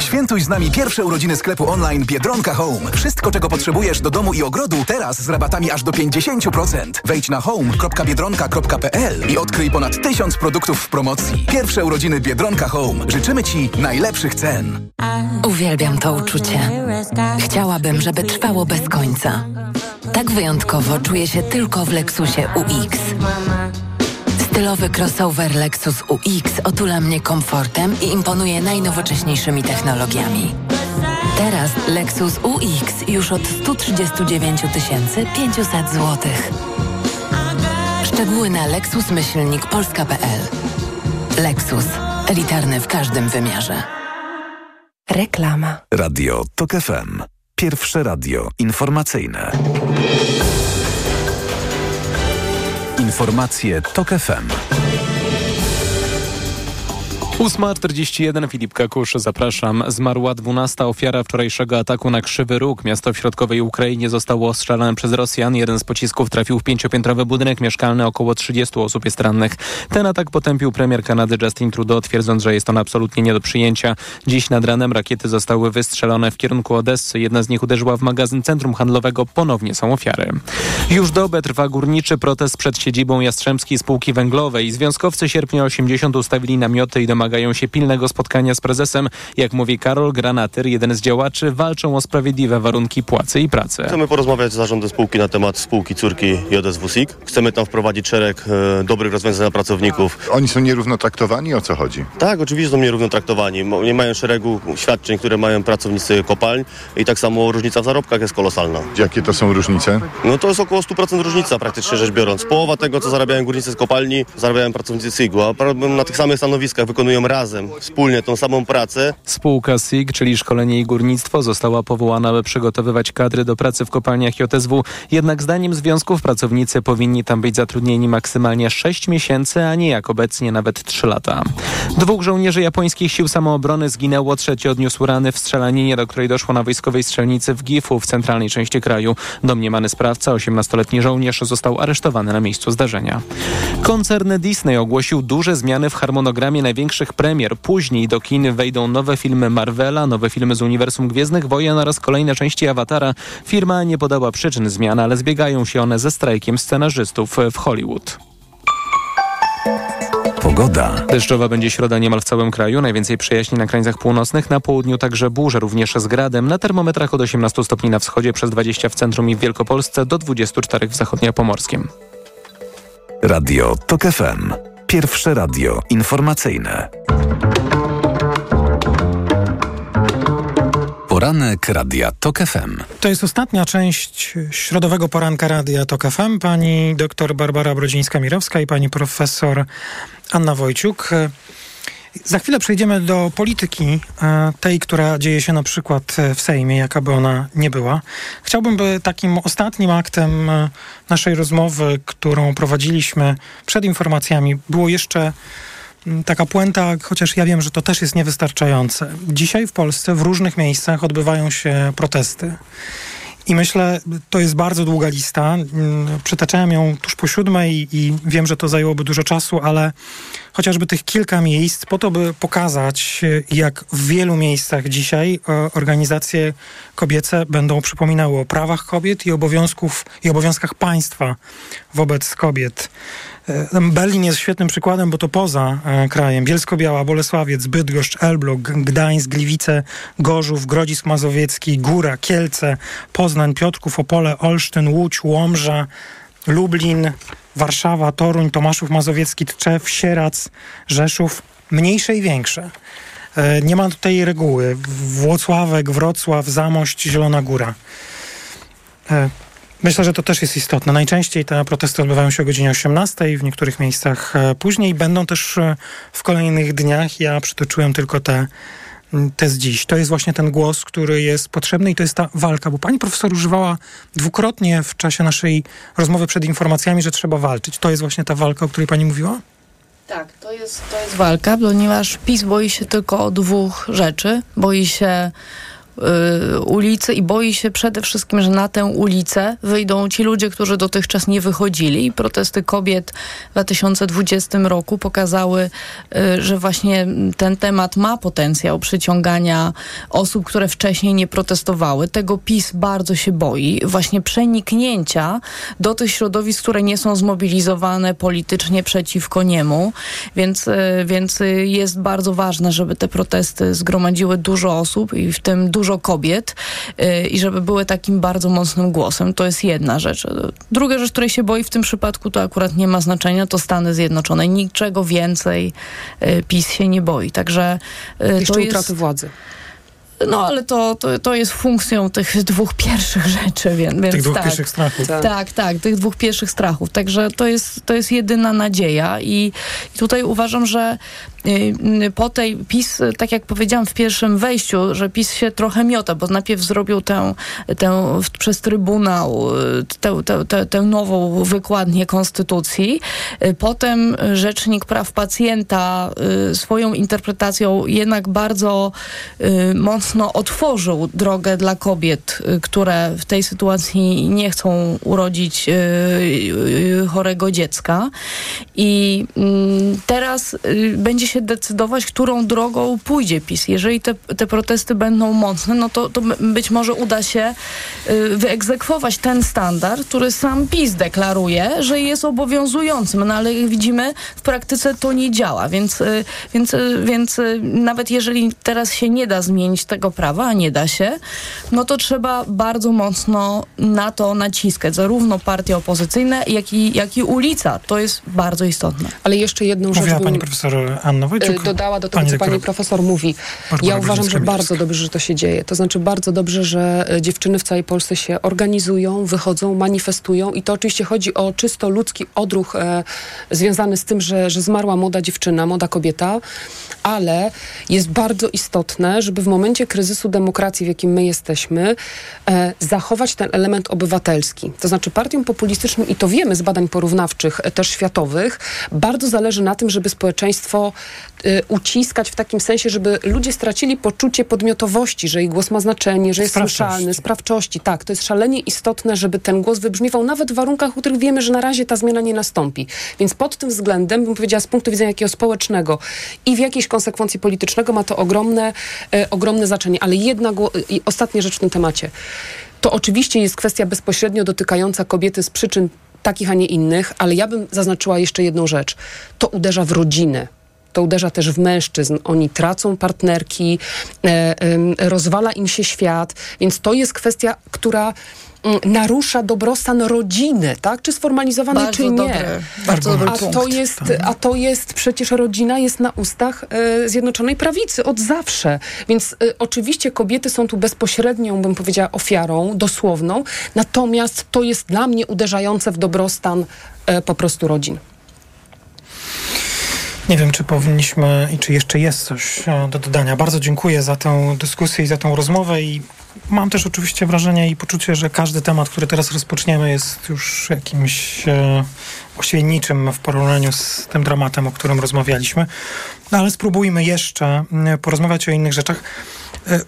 Świętuj z nami pierwsze urodziny sklepu online Biedronka Home. Wszystko, czego potrzebujesz do domu i ogrodu, teraz z rabatami aż do 50%. Wejdź na home.biedronka.pl i odkryj ponad tysiąc produktów w promocji. Pierwsze urodziny Biedronka Home. Życzymy Ci najlepszych cen. Uwielbiam to uczucie. Chciałabym, żeby trwało bez końca. Tak wyjątkowo czuję się tylko w Lexusie UX. Stylowy crossover Lexus UX otula mnie komfortem i imponuje najnowocześniejszymi technologiami. Teraz Lexus UX już od 139 500 zł. Szczegóły na lexus-polska.pl Lexus. Elitarny w każdym wymiarze. Reklama. Radio TOK FM. Pierwsze radio informacyjne. Informacje TOK FM. 8.41 Filip Kakusz, zapraszam. Zmarła 12 ofiara wczorajszego ataku na Krzywy Róg. Miasto w środkowej Ukrainie zostało ostrzelane przez Rosjan. Jeden z pocisków trafił w pięciopiętrowy budynek mieszkalny. Około 30 osób jest rannych. Ten atak potępił premier Kanady Justin Trudeau, twierdząc, że jest on absolutnie nie do przyjęcia. Dziś nad ranem rakiety zostały wystrzelone w kierunku Odessy. Jedna z nich uderzyła w magazyn centrum handlowego. Ponownie są ofiary. Już dobę trwa górniczy protest przed siedzibą Jastrzębskiej Spółki Węglowej. Związkowcy sierpnia 80 ustawili namioty i domagają się pilnego spotkania z prezesem. Jak mówi Karol Granatyr, jeden z działaczy, walczą o sprawiedliwe warunki płacy i pracy. Chcemy porozmawiać z zarządem spółki na temat spółki córki JSW SIG. Chcemy tam wprowadzić szereg e, dobrych rozwiązań dla pracowników. Oni są nierówno traktowani? O co chodzi? Tak, oczywiście są nierówno traktowani. Nie mają szeregu świadczeń, które mają pracownicy kopalń i tak samo różnica w zarobkach jest kolosalna. Jakie to są różnice? No to jest około 100% różnica praktycznie rzecz biorąc. Połowa tego, co zarabiają górnicy z kopalni, zarabiają pracownicy SIG-u, a na tych samych stanowiskach wykonują razem, wspólnie tą samą pracę. Spółka SIG, czyli Szkolenie i Górnictwo, została powołana, by przygotowywać kadry do pracy w kopalniach JSW. Jednak zdaniem związków pracownicy powinni tam być zatrudnieni maksymalnie 6 miesięcy, a nie jak obecnie nawet 3 lata. Dwóch żołnierzy japońskich sił samoobrony zginęło. Trzeci odniósł rany w strzelaninie, do której doszło na wojskowej strzelnicy w Gifu w centralnej części kraju. Domniemany sprawca, 18-letni żołnierz, został aresztowany na miejscu zdarzenia. Koncern Disney ogłosił duże zmiany w harmonogramie największych premier. Później do kin wejdą nowe filmy Marvela, nowe filmy z uniwersum Gwiezdnych Wojen oraz kolejne części Awatara. Firma nie podała przyczyn zmian, ale zbiegają się one ze strajkiem scenarzystów w Hollywood. Pogoda. Deszczowa będzie środa niemal w całym kraju, najwięcej przejaśni na krańcach północnych, na południu także burze, również z gradem, na termometrach od 18 stopni na wschodzie, przez 20 w centrum i w Wielkopolsce, do 24 w zachodniopomorskim. Radio TOK FM. Pierwsze radio informacyjne. Poranek Radia TOK FM. To jest ostatnia część środowego poranka Radia TOK FM. Pani doktor Barbara Brodzińska-Mirowska i pani profesor Anna Wojciuk. Za chwilę przejdziemy do polityki, e, tej, która dzieje się na przykład w Sejmie, jaka by ona nie była. Chciałbym, by takim ostatnim aktem e, naszej rozmowy, którą prowadziliśmy przed informacjami, było jeszcze taka puenta, chociaż ja wiem, że to też jest niewystarczające. Dzisiaj w Polsce w różnych miejscach odbywają się protesty. I myślę, to jest bardzo długa lista. Mm, Przytaczałem ją tuż po siódmej i wiem, że to zajęłoby dużo czasu, ale chociażby tych kilka miejsc po to, by pokazać, jak w wielu miejscach dzisiaj e, organizacje kobiece będą przypominały o prawach kobiet i obowiązków i obowiązkach państwa wobec kobiet. E, Berlin jest świetnym przykładem, bo to poza e, krajem. Bielsko-Biała, Bolesławiec, Bydgoszcz, Elbląg, Gdańsk, Gliwice, Gorzów, Grodzisk Mazowiecki, Góra, Kielce, Poznań, Piotrków, Opole, Olsztyn, Łódź, Łomża, Lublin, Warszawa, Toruń, Tomaszów Mazowiecki, Tczew, Sierac, Rzeszów. Mniejsze i większe. E, Nie ma tutaj reguły. Włocławek, Wrocław, Zamość, Zielona Góra. Myślę, że to też jest istotne. Najczęściej te protesty odbywają się o godzinie 18, w niektórych miejscach e, później. Będą też e, w kolejnych dniach. Ja przytoczyłem tylko te, te z dziś. To jest właśnie ten głos, który jest potrzebny i to jest ta walka, bo pani profesor używała dwukrotnie w czasie naszej rozmowy przed informacjami, że trzeba walczyć. To jest właśnie ta walka, o której pani mówiła? Tak, to jest, to jest walka, ponieważ PiS boi się tylko dwóch rzeczy. Boi się ulicy i boi się przede wszystkim, że na tę ulicę wyjdą ci ludzie, którzy dotychczas nie wychodzili. Protesty kobiet w 2020 roku pokazały, y, że właśnie ten temat ma potencjał przyciągania osób, które wcześniej nie protestowały. Tego PiS bardzo się boi. Właśnie przeniknięcia do tych środowisk, które nie są zmobilizowane politycznie przeciwko niemu. Więc, y, więc y, jest bardzo ważne, żeby te protesty zgromadziły dużo osób i w tym dużo kobiet y, i żeby były takim bardzo mocnym głosem. To jest jedna rzecz. Druga rzecz, której się boi w tym przypadku, to akurat nie ma znaczenia, to Stany Zjednoczone. Niczego więcej y, PiS się nie boi. Także y, Jeszcze to jest... utraty władzy. No, ale to, to, to jest funkcją tych dwóch pierwszych rzeczy, więc, Tych dwóch tak. pierwszych strachów. Tak. Tak, tak, tych dwóch pierwszych strachów. Także to jest, to jest jedyna nadzieja i, i tutaj uważam, że po tej PiS, y, tak jak powiedziałam w pierwszym wejściu, że PiS się trochę miota, bo najpierw zrobił tę, tę przez Trybunał y, tę, tę, tę, tę nową wykładnię Konstytucji. Y, Potem Rzecznik Praw Pacjenta y, swoją interpretacją jednak bardzo y, mocno otworzył drogę dla kobiet, y, które w tej sytuacji nie chcą urodzić y, y, chorego dziecka. I mm, teraz y, będzie się decydować, którą drogą pójdzie PiS. Jeżeli te, te protesty będą mocne, no to, to być może uda się y, wyegzekwować ten standard, który sam PiS deklaruje, że jest obowiązującym. No ale jak widzimy, w praktyce to nie działa, więc, y, więc, y, więc nawet jeżeli teraz się nie da zmienić tego prawa, a nie da się, no to trzeba bardzo mocno na to naciskać. Zarówno partie opozycyjne, jak i, jak i ulica. To jest bardzo istotne. Ale jeszcze jedną rzecz Mówiła pani profesor Anna Y, dodała do tego, Pani co pani profesor mówi. Barbara Ja uważam, że bardzo dobrze, że to się dzieje. To znaczy bardzo dobrze, że e, dziewczyny w całej Polsce się organizują, wychodzą, manifestują i to oczywiście chodzi o czysto ludzki odruch e, związany z tym, że, że zmarła młoda dziewczyna, młoda kobieta, ale jest bardzo istotne, żeby w momencie kryzysu demokracji, w jakim my jesteśmy, e, zachować ten element obywatelski. To znaczy partiom populistycznym, i to wiemy z badań porównawczych, e, też światowych, bardzo zależy na tym, żeby społeczeństwo uciskać w takim sensie, żeby ludzie stracili poczucie podmiotowości, że ich głos ma znaczenie, że jest Sprawczości. słyszalny, sprawczości. Tak, to jest szalenie istotne, żeby ten głos wybrzmiewał nawet w warunkach, w których wiemy, że na razie ta zmiana nie nastąpi. Więc pod tym względem, bym powiedziała, z punktu widzenia jakiego społecznego i w jakiejś konsekwencji politycznego ma to ogromne, e, ogromne znaczenie. Ale jedna i ostatnia rzecz w tym temacie. To oczywiście jest kwestia bezpośrednio dotykająca kobiety z przyczyn takich, a nie innych, ale ja bym zaznaczyła jeszcze jedną rzecz. To uderza w rodzinę to uderza też w mężczyzn. Oni tracą partnerki, e, rozwala im się świat, więc to jest kwestia, która mm, narusza dobrostan rodziny, tak? Czy sformalizowanej, czy nie. dobry, bardzo dobry a, punkt. to jest, a to jest przecież rodzina jest na ustach e, Zjednoczonej Prawicy od zawsze. Więc e, oczywiście kobiety są tu bezpośrednią, bym powiedziała, ofiarą, dosłowną. Natomiast to jest dla mnie uderzające w dobrostan e, po prostu rodzin. Nie wiem, czy powinniśmy i czy jeszcze jest coś e, do dodania. Bardzo dziękuję za tę dyskusję i za tą rozmowę i mam też oczywiście wrażenie i poczucie, że każdy temat, który teraz rozpoczniemy jest już jakimś e, właściwie niczym w porównaniu z tym dramatem, o którym rozmawialiśmy. No ale spróbujmy jeszcze mm, porozmawiać o innych rzeczach. E,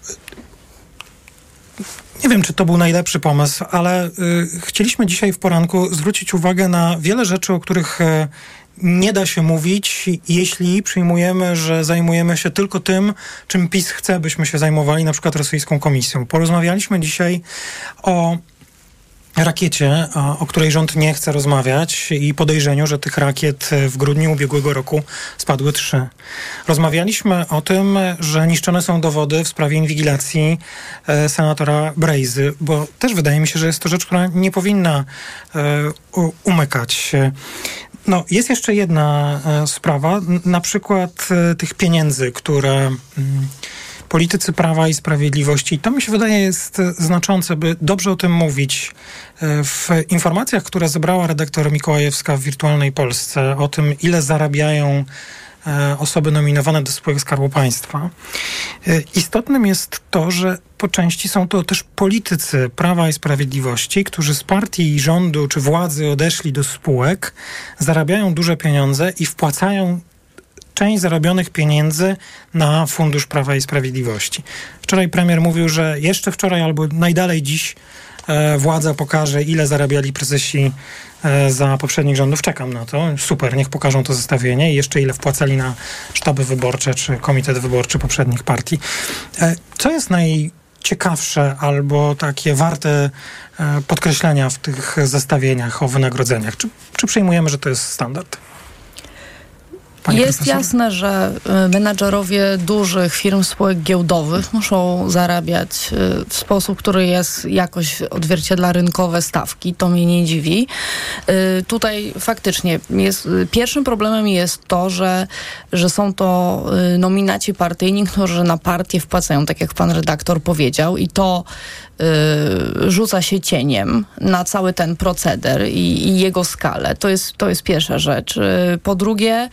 nie wiem, czy to był najlepszy pomysł, ale y, chcieliśmy dzisiaj w poranku zwrócić uwagę na wiele rzeczy, o których y, nie da się mówić, jeśli przyjmujemy, że zajmujemy się tylko tym, czym PiS chce, byśmy się zajmowali, na przykład rosyjską komisją. Porozmawialiśmy dzisiaj o rakiecie, o której rząd nie chce rozmawiać i podejrzeniu, że tych rakiet w grudniu ubiegłego roku spadły trzy. Rozmawialiśmy o tym, że niszczone są dowody w sprawie inwigilacji e, senatora Brejzy, bo też wydaje mi się, że jest to rzecz, która nie powinna e, umykać. No, jest jeszcze jedna e, sprawa, na przykład tych pieniędzy, które mm, politycy Prawa i Sprawiedliwości. To mi się wydaje jest znaczące, by dobrze o tym mówić. W informacjach, które zebrała redaktor Mikołajewska w Wirtualnej Polsce o tym, ile zarabiają osoby nominowane do spółek Skarbu Państwa. Istotnym jest to, że po części są to też politycy Prawa i Sprawiedliwości, którzy z partii rządu czy władzy odeszli do spółek, zarabiają duże pieniądze i wpłacają część zarobionych pieniędzy na Fundusz Prawa i Sprawiedliwości. Wczoraj premier mówił, że jeszcze wczoraj albo najdalej dziś e, władza pokaże, ile zarabiali prezesi e, za poprzednich rządów. Czekam na to. Super, niech pokażą to zestawienie i jeszcze ile wpłacali na sztaby wyborcze czy komitet wyborczy poprzednich partii. E, co jest najciekawsze albo takie warte e, podkreślenia w tych zestawieniach o wynagrodzeniach? Czy, czy przyjmujemy, że to jest standard? Pani jest profesor? jasne, że y, menadżerowie dużych firm spółek giełdowych muszą zarabiać y, w sposób, który jest jakoś odzwierciedla rynkowe stawki. To mnie nie dziwi. Y, Tutaj faktycznie jest, pierwszym problemem jest to, że, że są to nominaci partyjni, którzy na partię wpłacają, tak jak pan redaktor powiedział i to rzuca się cieniem na cały ten proceder i, i jego skalę. To jest, to jest pierwsza rzecz. Po drugie,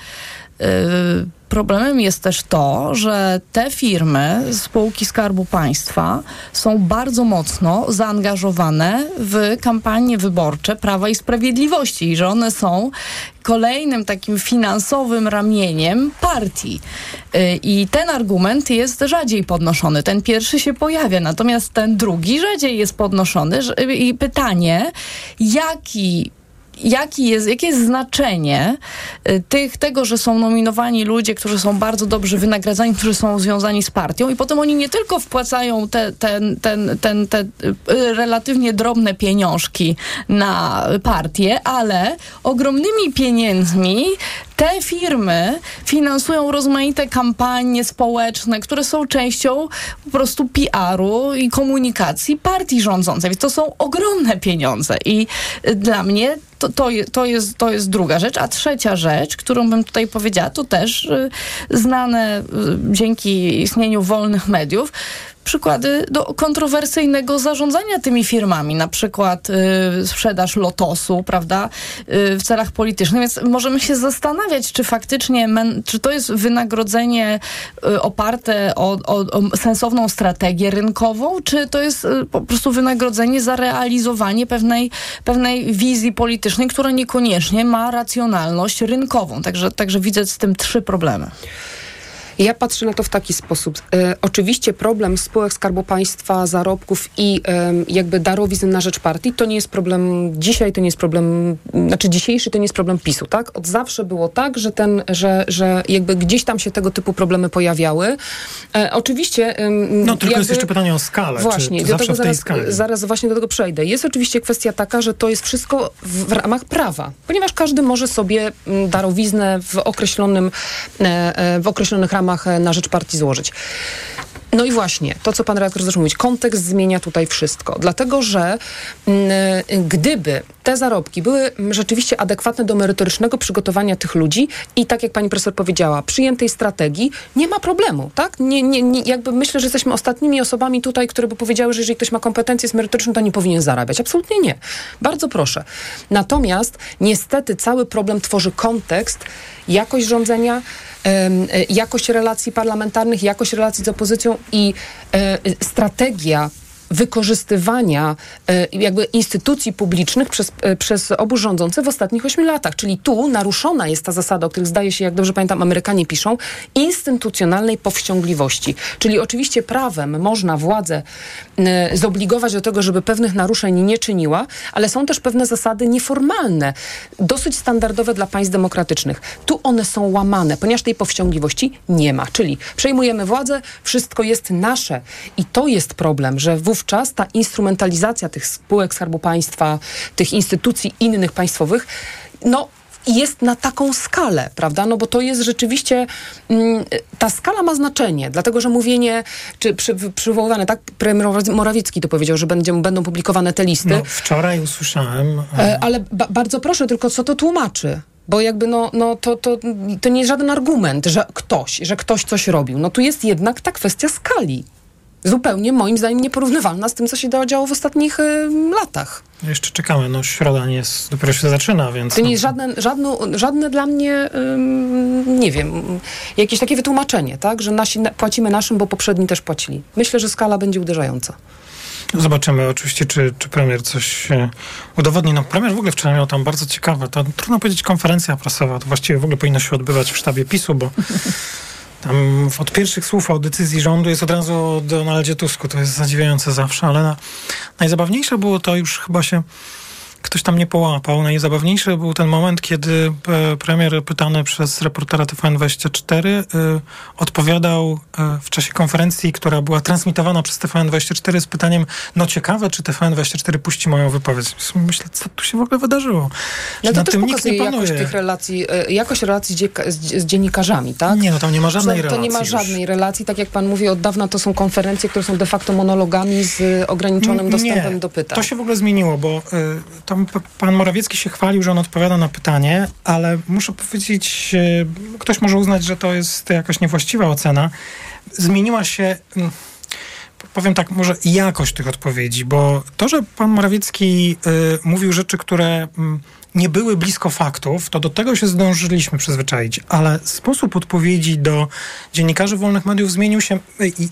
Problemem jest też to, że te firmy, spółki Skarbu Państwa są bardzo mocno zaangażowane w kampanie wyborcze Prawa i Sprawiedliwości i że one są kolejnym takim finansowym ramieniem partii. Y, I ten argument jest rzadziej podnoszony. Ten pierwszy się pojawia, natomiast ten drugi rzadziej jest podnoszony. że- I pytanie, jaki jaki jest, jakie jest znaczenie y, tych, tego, że są nominowani ludzie, którzy są bardzo dobrze wynagradzani, którzy są związani z partią i potem oni nie tylko wpłacają te, ten, ten, ten, te y, relatywnie drobne pieniążki na partię, ale ogromnymi pieniędzmi te firmy finansują rozmaite kampanie społeczne, które są częścią po prostu PR-u i komunikacji partii rządzącej. Więc to są ogromne pieniądze i y, dla mnie to, to, to, jest, to jest druga rzecz. A trzecia rzecz, którą bym tutaj powiedziała, to też y, znane y, dzięki istnieniu wolnych mediów, przykłady do kontrowersyjnego zarządzania tymi firmami, na przykład y, sprzedaż lotosu, prawda, y, w celach politycznych, więc możemy się zastanawiać, czy faktycznie, men, czy to jest wynagrodzenie y, oparte o, o, o sensowną strategię rynkową, czy to jest y, po prostu wynagrodzenie za realizowanie pewnej, pewnej wizji politycznej, która niekoniecznie ma racjonalność rynkową. Także, także widzę z tym trzy problemy. Ja patrzę na to w taki sposób. E, oczywiście problem spółek Skarbu Państwa, zarobków i e, jakby darowizn na rzecz partii to nie jest problem dzisiaj, to nie jest problem, znaczy dzisiejszy to nie jest problem PiSu, tak? Od zawsze było tak, że ten, że, że jakby gdzieś tam się tego typu problemy pojawiały. E, oczywiście... No tylko jakby, jest jeszcze pytanie o skalę. Właśnie, czy, czy do tego zaraz, skali? zaraz właśnie do tego przejdę. Jest oczywiście kwestia taka, że to jest wszystko w, w ramach prawa, ponieważ każdy może sobie mm, darowiznę w określonym, e, e, w określonych ramach e, na rzecz partii złożyć. No i właśnie, to co pan redaktor zaczął mówić, kontekst zmienia tutaj wszystko. Dlatego, że mm, gdyby te zarobki były mm, rzeczywiście adekwatne do merytorycznego przygotowania tych ludzi i tak jak pani profesor powiedziała, przyjętej strategii, nie ma problemu, tak? Nie, nie, nie, jakby myślę, że jesteśmy ostatnimi osobami tutaj, które by powiedziały, że jeżeli ktoś ma kompetencje merytoryczne, to nie powinien zarabiać. Absolutnie nie. Bardzo proszę. Natomiast niestety cały problem tworzy kontekst, jakość rządzenia, e, jakość relacji parlamentarnych, jakość relacji z opozycją i e, strategia wykorzystywania e, jakby instytucji publicznych przez, e, przez obu rządzących w ostatnich ośmiu latach. Czyli tu naruszona jest ta zasada, o których zdaje się, jak dobrze pamiętam, Amerykanie piszą, instytucjonalnej powściągliwości. Czyli oczywiście prawem można władzę e, zobligować do tego, żeby pewnych naruszeń nie czyniła, ale są też pewne zasady nieformalne, dosyć standardowe dla państw demokratycznych. Tu one są łamane, ponieważ tej powściągliwości nie ma. Czyli przejmujemy władzę, wszystko jest nasze. I to jest problem, że wówczas ta instrumentalizacja tych spółek Skarbu Państwa, tych instytucji innych państwowych, no jest na taką skalę, prawda? No bo to jest rzeczywiście, mm, ta skala ma znaczenie, dlatego że mówienie, czy przy, przywoływane, tak, premier Morawiecki to powiedział, że będzie, będą publikowane te listy. No, wczoraj usłyszałem. E, ale ba bardzo proszę, tylko co to tłumaczy? Bo jakby no, no to, to, to nie jest żaden argument, że ktoś, że ktoś coś robił. No tu jest jednak ta kwestia skali. Zupełnie moim zdaniem nieporównywalna z tym, co się działo w ostatnich y, latach. Jeszcze czekamy, no środa nie jest, dopiero się zaczyna, więc... To nie no, jest żadne, żadne, żadne dla mnie, ym, nie wiem, jakieś takie wytłumaczenie, tak? Że nasi płacimy naszym, bo poprzedni też płacili. Myślę, że skala będzie uderzająca. Zobaczymy oczywiście, czy, czy premier coś udowodni. No premier w ogóle wczoraj miał tam bardzo ciekawe, to trudno powiedzieć konferencja prasowa, to właściwie w ogóle powinno się odbywać w sztabie PiSu, bo tam od pierwszych słów o decyzji rządu jest od razu o Donaldzie Tusku. To jest zadziwiające zawsze, ale na, najzabawniejsze było to już chyba się ktoś tam nie połapał. Najzabawniejszy był ten moment, kiedy e, premier pytany przez reportera TVN24 y, odpowiadał y, w czasie konferencji, która była transmitowana przez TVN24 z pytaniem, no ciekawe, czy TVN24 puści moją wypowiedź. Myślę, co tu się w ogóle wydarzyło? No to też tym nikt nie panuje. jakość tych relacji, e, jakość relacji z, z, dziennikarzami, tak? Nie, no tam nie ma żadnej to, to nie ma relacji już. żadnej relacji, tak jak pan mówi, od dawna to są konferencje, które są de facto monologami z ograniczonym dostępem nie, do pytań. To się w ogóle zmieniło, bo y, tam p- pan Morawiecki się chwalił, że on odpowiada na pytanie, ale muszę powiedzieć, y, ktoś może uznać, że to jest jakaś niewłaściwa ocena. Zmieniła się. mm, Powiem tak, może jakość tych odpowiedzi, bo to, że pan Morawiecki y, mówił rzeczy, które mm, nie były blisko faktów, to do tego się zdążyliśmy przyzwyczaić, ale sposób odpowiedzi do dziennikarzy wolnych mediów zmienił się.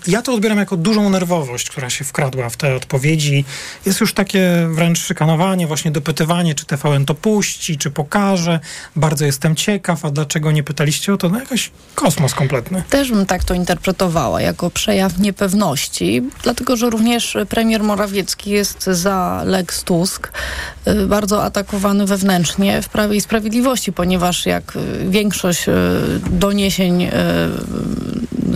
Ja to odbieram jako dużą nerwowość, która się wkradła w te odpowiedzi. Jest już takie wręcz szykanowanie, właśnie dopytywanie, czy TVN to puści, czy pokaże. Bardzo jestem ciekaw, a dlaczego nie pytaliście o to? No jakiś kosmos kompletny. Też bym tak to interpretowała, jako przejaw niepewności, dlatego że również premier Morawiecki jest za Lex Tusk, y, bardzo atakowany wewnętrznie w Prawie i Sprawiedliwości, ponieważ jak y, większość y, doniesień y,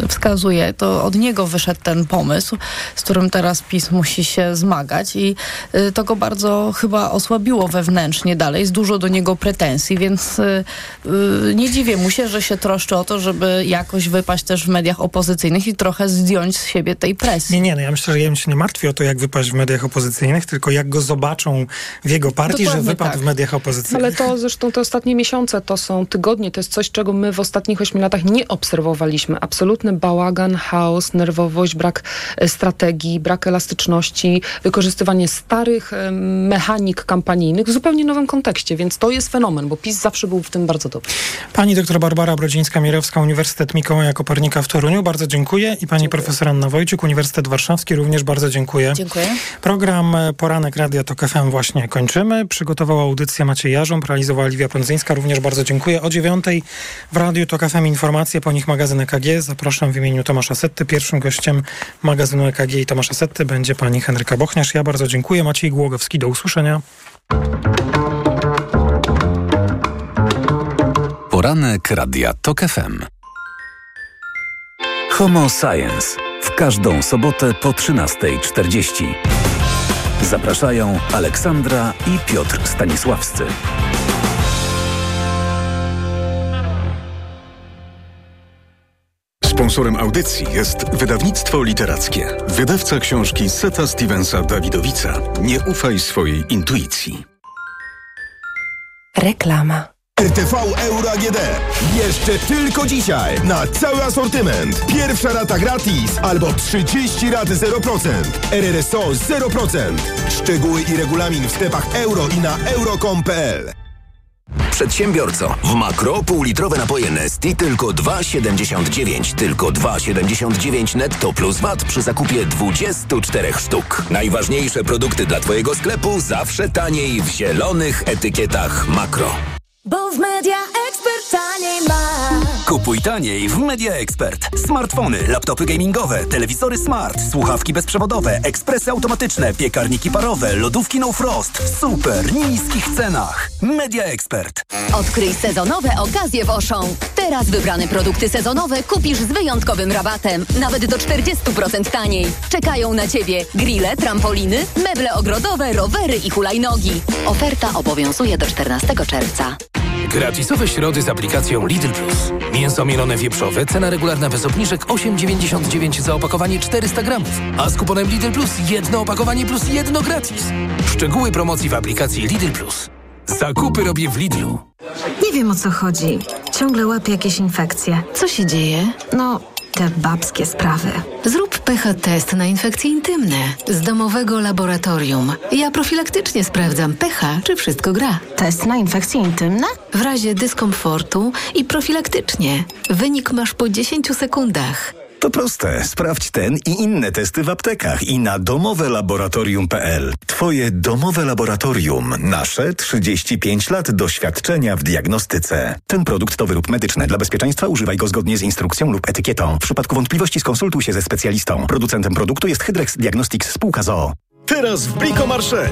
wskazuje, to od niego wyszedł ten pomysł, z którym teraz PiS musi się zmagać i y, to go bardzo chyba osłabiło wewnętrznie dalej. Jest dużo do niego pretensji, więc y, y, nie dziwię mu się, że się troszczy o to, żeby jakoś wypaść też w mediach opozycyjnych i trochę zdjąć z siebie tej presji. Nie, nie, no ja myślę, że ja bym się nie martwi o to, jak wypaść w mediach opozycyjnych, tylko jak go zobaczą w jego partii, Dokładnie że wypadł tak. w mediach opozycyjnych. Ale to zresztą te ostatnie miesiące to są tygodnie, to jest coś, czego my w ostatnich ośmiu latach nie obserwowaliśmy absolutnie bałagan, chaos, nerwowość, brak e, strategii, brak elastyczności, wykorzystywanie starych e, mechanik kampanijnych w zupełnie nowym kontekście, więc to jest fenomen, bo PiS zawsze był w tym bardzo dobry. Pani doktor Barbara Brodzińska-Mirowska, Uniwersytet Mikołaja Kopernika w Toruniu, bardzo dziękuję. I pani dziękuję. profesor Anna Wojciuk, Uniwersytet Warszawski, również bardzo dziękuję. Dziękuję. Program e, Poranek Radia TOK FM właśnie kończymy. Przygotowała audycję Maciej Jarząb, realizowała Liwia Prądzyńska, również bardzo dziękuję. O dziewiątej w Radiu TOK FM informacje, po nich magazyn EKG. Zapraszam w imieniu Tomasza Setty. Pierwszym gościem magazynu EKG i Tomasza Setty będzie pani Henryka Bochniarz. Ja bardzo dziękuję. Maciej Głogowski, do usłyszenia. Poranek Radia TOK FM. Homo Science. W każdą sobotę po 13.40. Zapraszają Aleksandra i Piotr Stanisławscy. Sponsorem audycji jest wydawnictwo literackie. Wydawca książki Seta Stevensa Dawidowica. Nie ufaj swojej intuicji. Reklama. RTV Euro AGD. Jeszcze tylko dzisiaj na cały asortyment. Pierwsza rata gratis albo 30 rat 0%. RRSO 0%. Szczegóły i regulamin w sklepach euro i na euro.com.pl. Przedsiębiorco, w makro półlitrowe napoje Nesti tylko 2,79. Tylko 2,79 netto plus VAT przy zakupie 24 sztuk. Najważniejsze produkty dla Twojego sklepu zawsze taniej w zielonych etykietach makro. Bo w Media Expert taniej. Kupuj taniej w Media Expert. Smartfony, laptopy gamingowe, telewizory smart, słuchawki bezprzewodowe, ekspresy automatyczne, piekarniki parowe, lodówki no frost w super niskich cenach. Media Expert. Odkryj sezonowe okazje w Auchan. Teraz wybrane produkty sezonowe kupisz z wyjątkowym rabatem. Nawet do 40% taniej. Czekają na Ciebie grille, trampoliny, meble ogrodowe, rowery i hulajnogi. Oferta obowiązuje do 14 czerwca. Gratisowe środy z aplikacją Lidl Plus. Mięso mielone wieprzowe, cena regularna bez obniżek 8,99 za opakowanie 400 gramów. A z kuponem Lidl Plus jedno opakowanie plus jedno gratis. Szczegóły promocji w aplikacji Lidl Plus. Zakupy robię w Lidlu. Nie wiem o co chodzi. Ciągle łapię jakieś infekcje. Co się dzieje? No, te babskie sprawy. Zrób pH test na infekcje intymne z domowego laboratorium. Ja profilaktycznie sprawdzam pH, czy wszystko gra. Test na infekcje intymne? W razie dyskomfortu i profilaktycznie. Wynik masz po 10 sekundach. To proste. Sprawdź ten i inne testy w aptekach i na domowelaboratorium.pl. Twoje domowe laboratorium. Nasze 35 lat doświadczenia w diagnostyce. Ten produkt to wyrób medyczny. Dla bezpieczeństwa używaj go zgodnie z instrukcją lub etykietą. W przypadku wątpliwości skonsultuj się ze specjalistą. Producentem produktu jest Hydrex Diagnostics spółka ZOO. Teraz w Brico Marché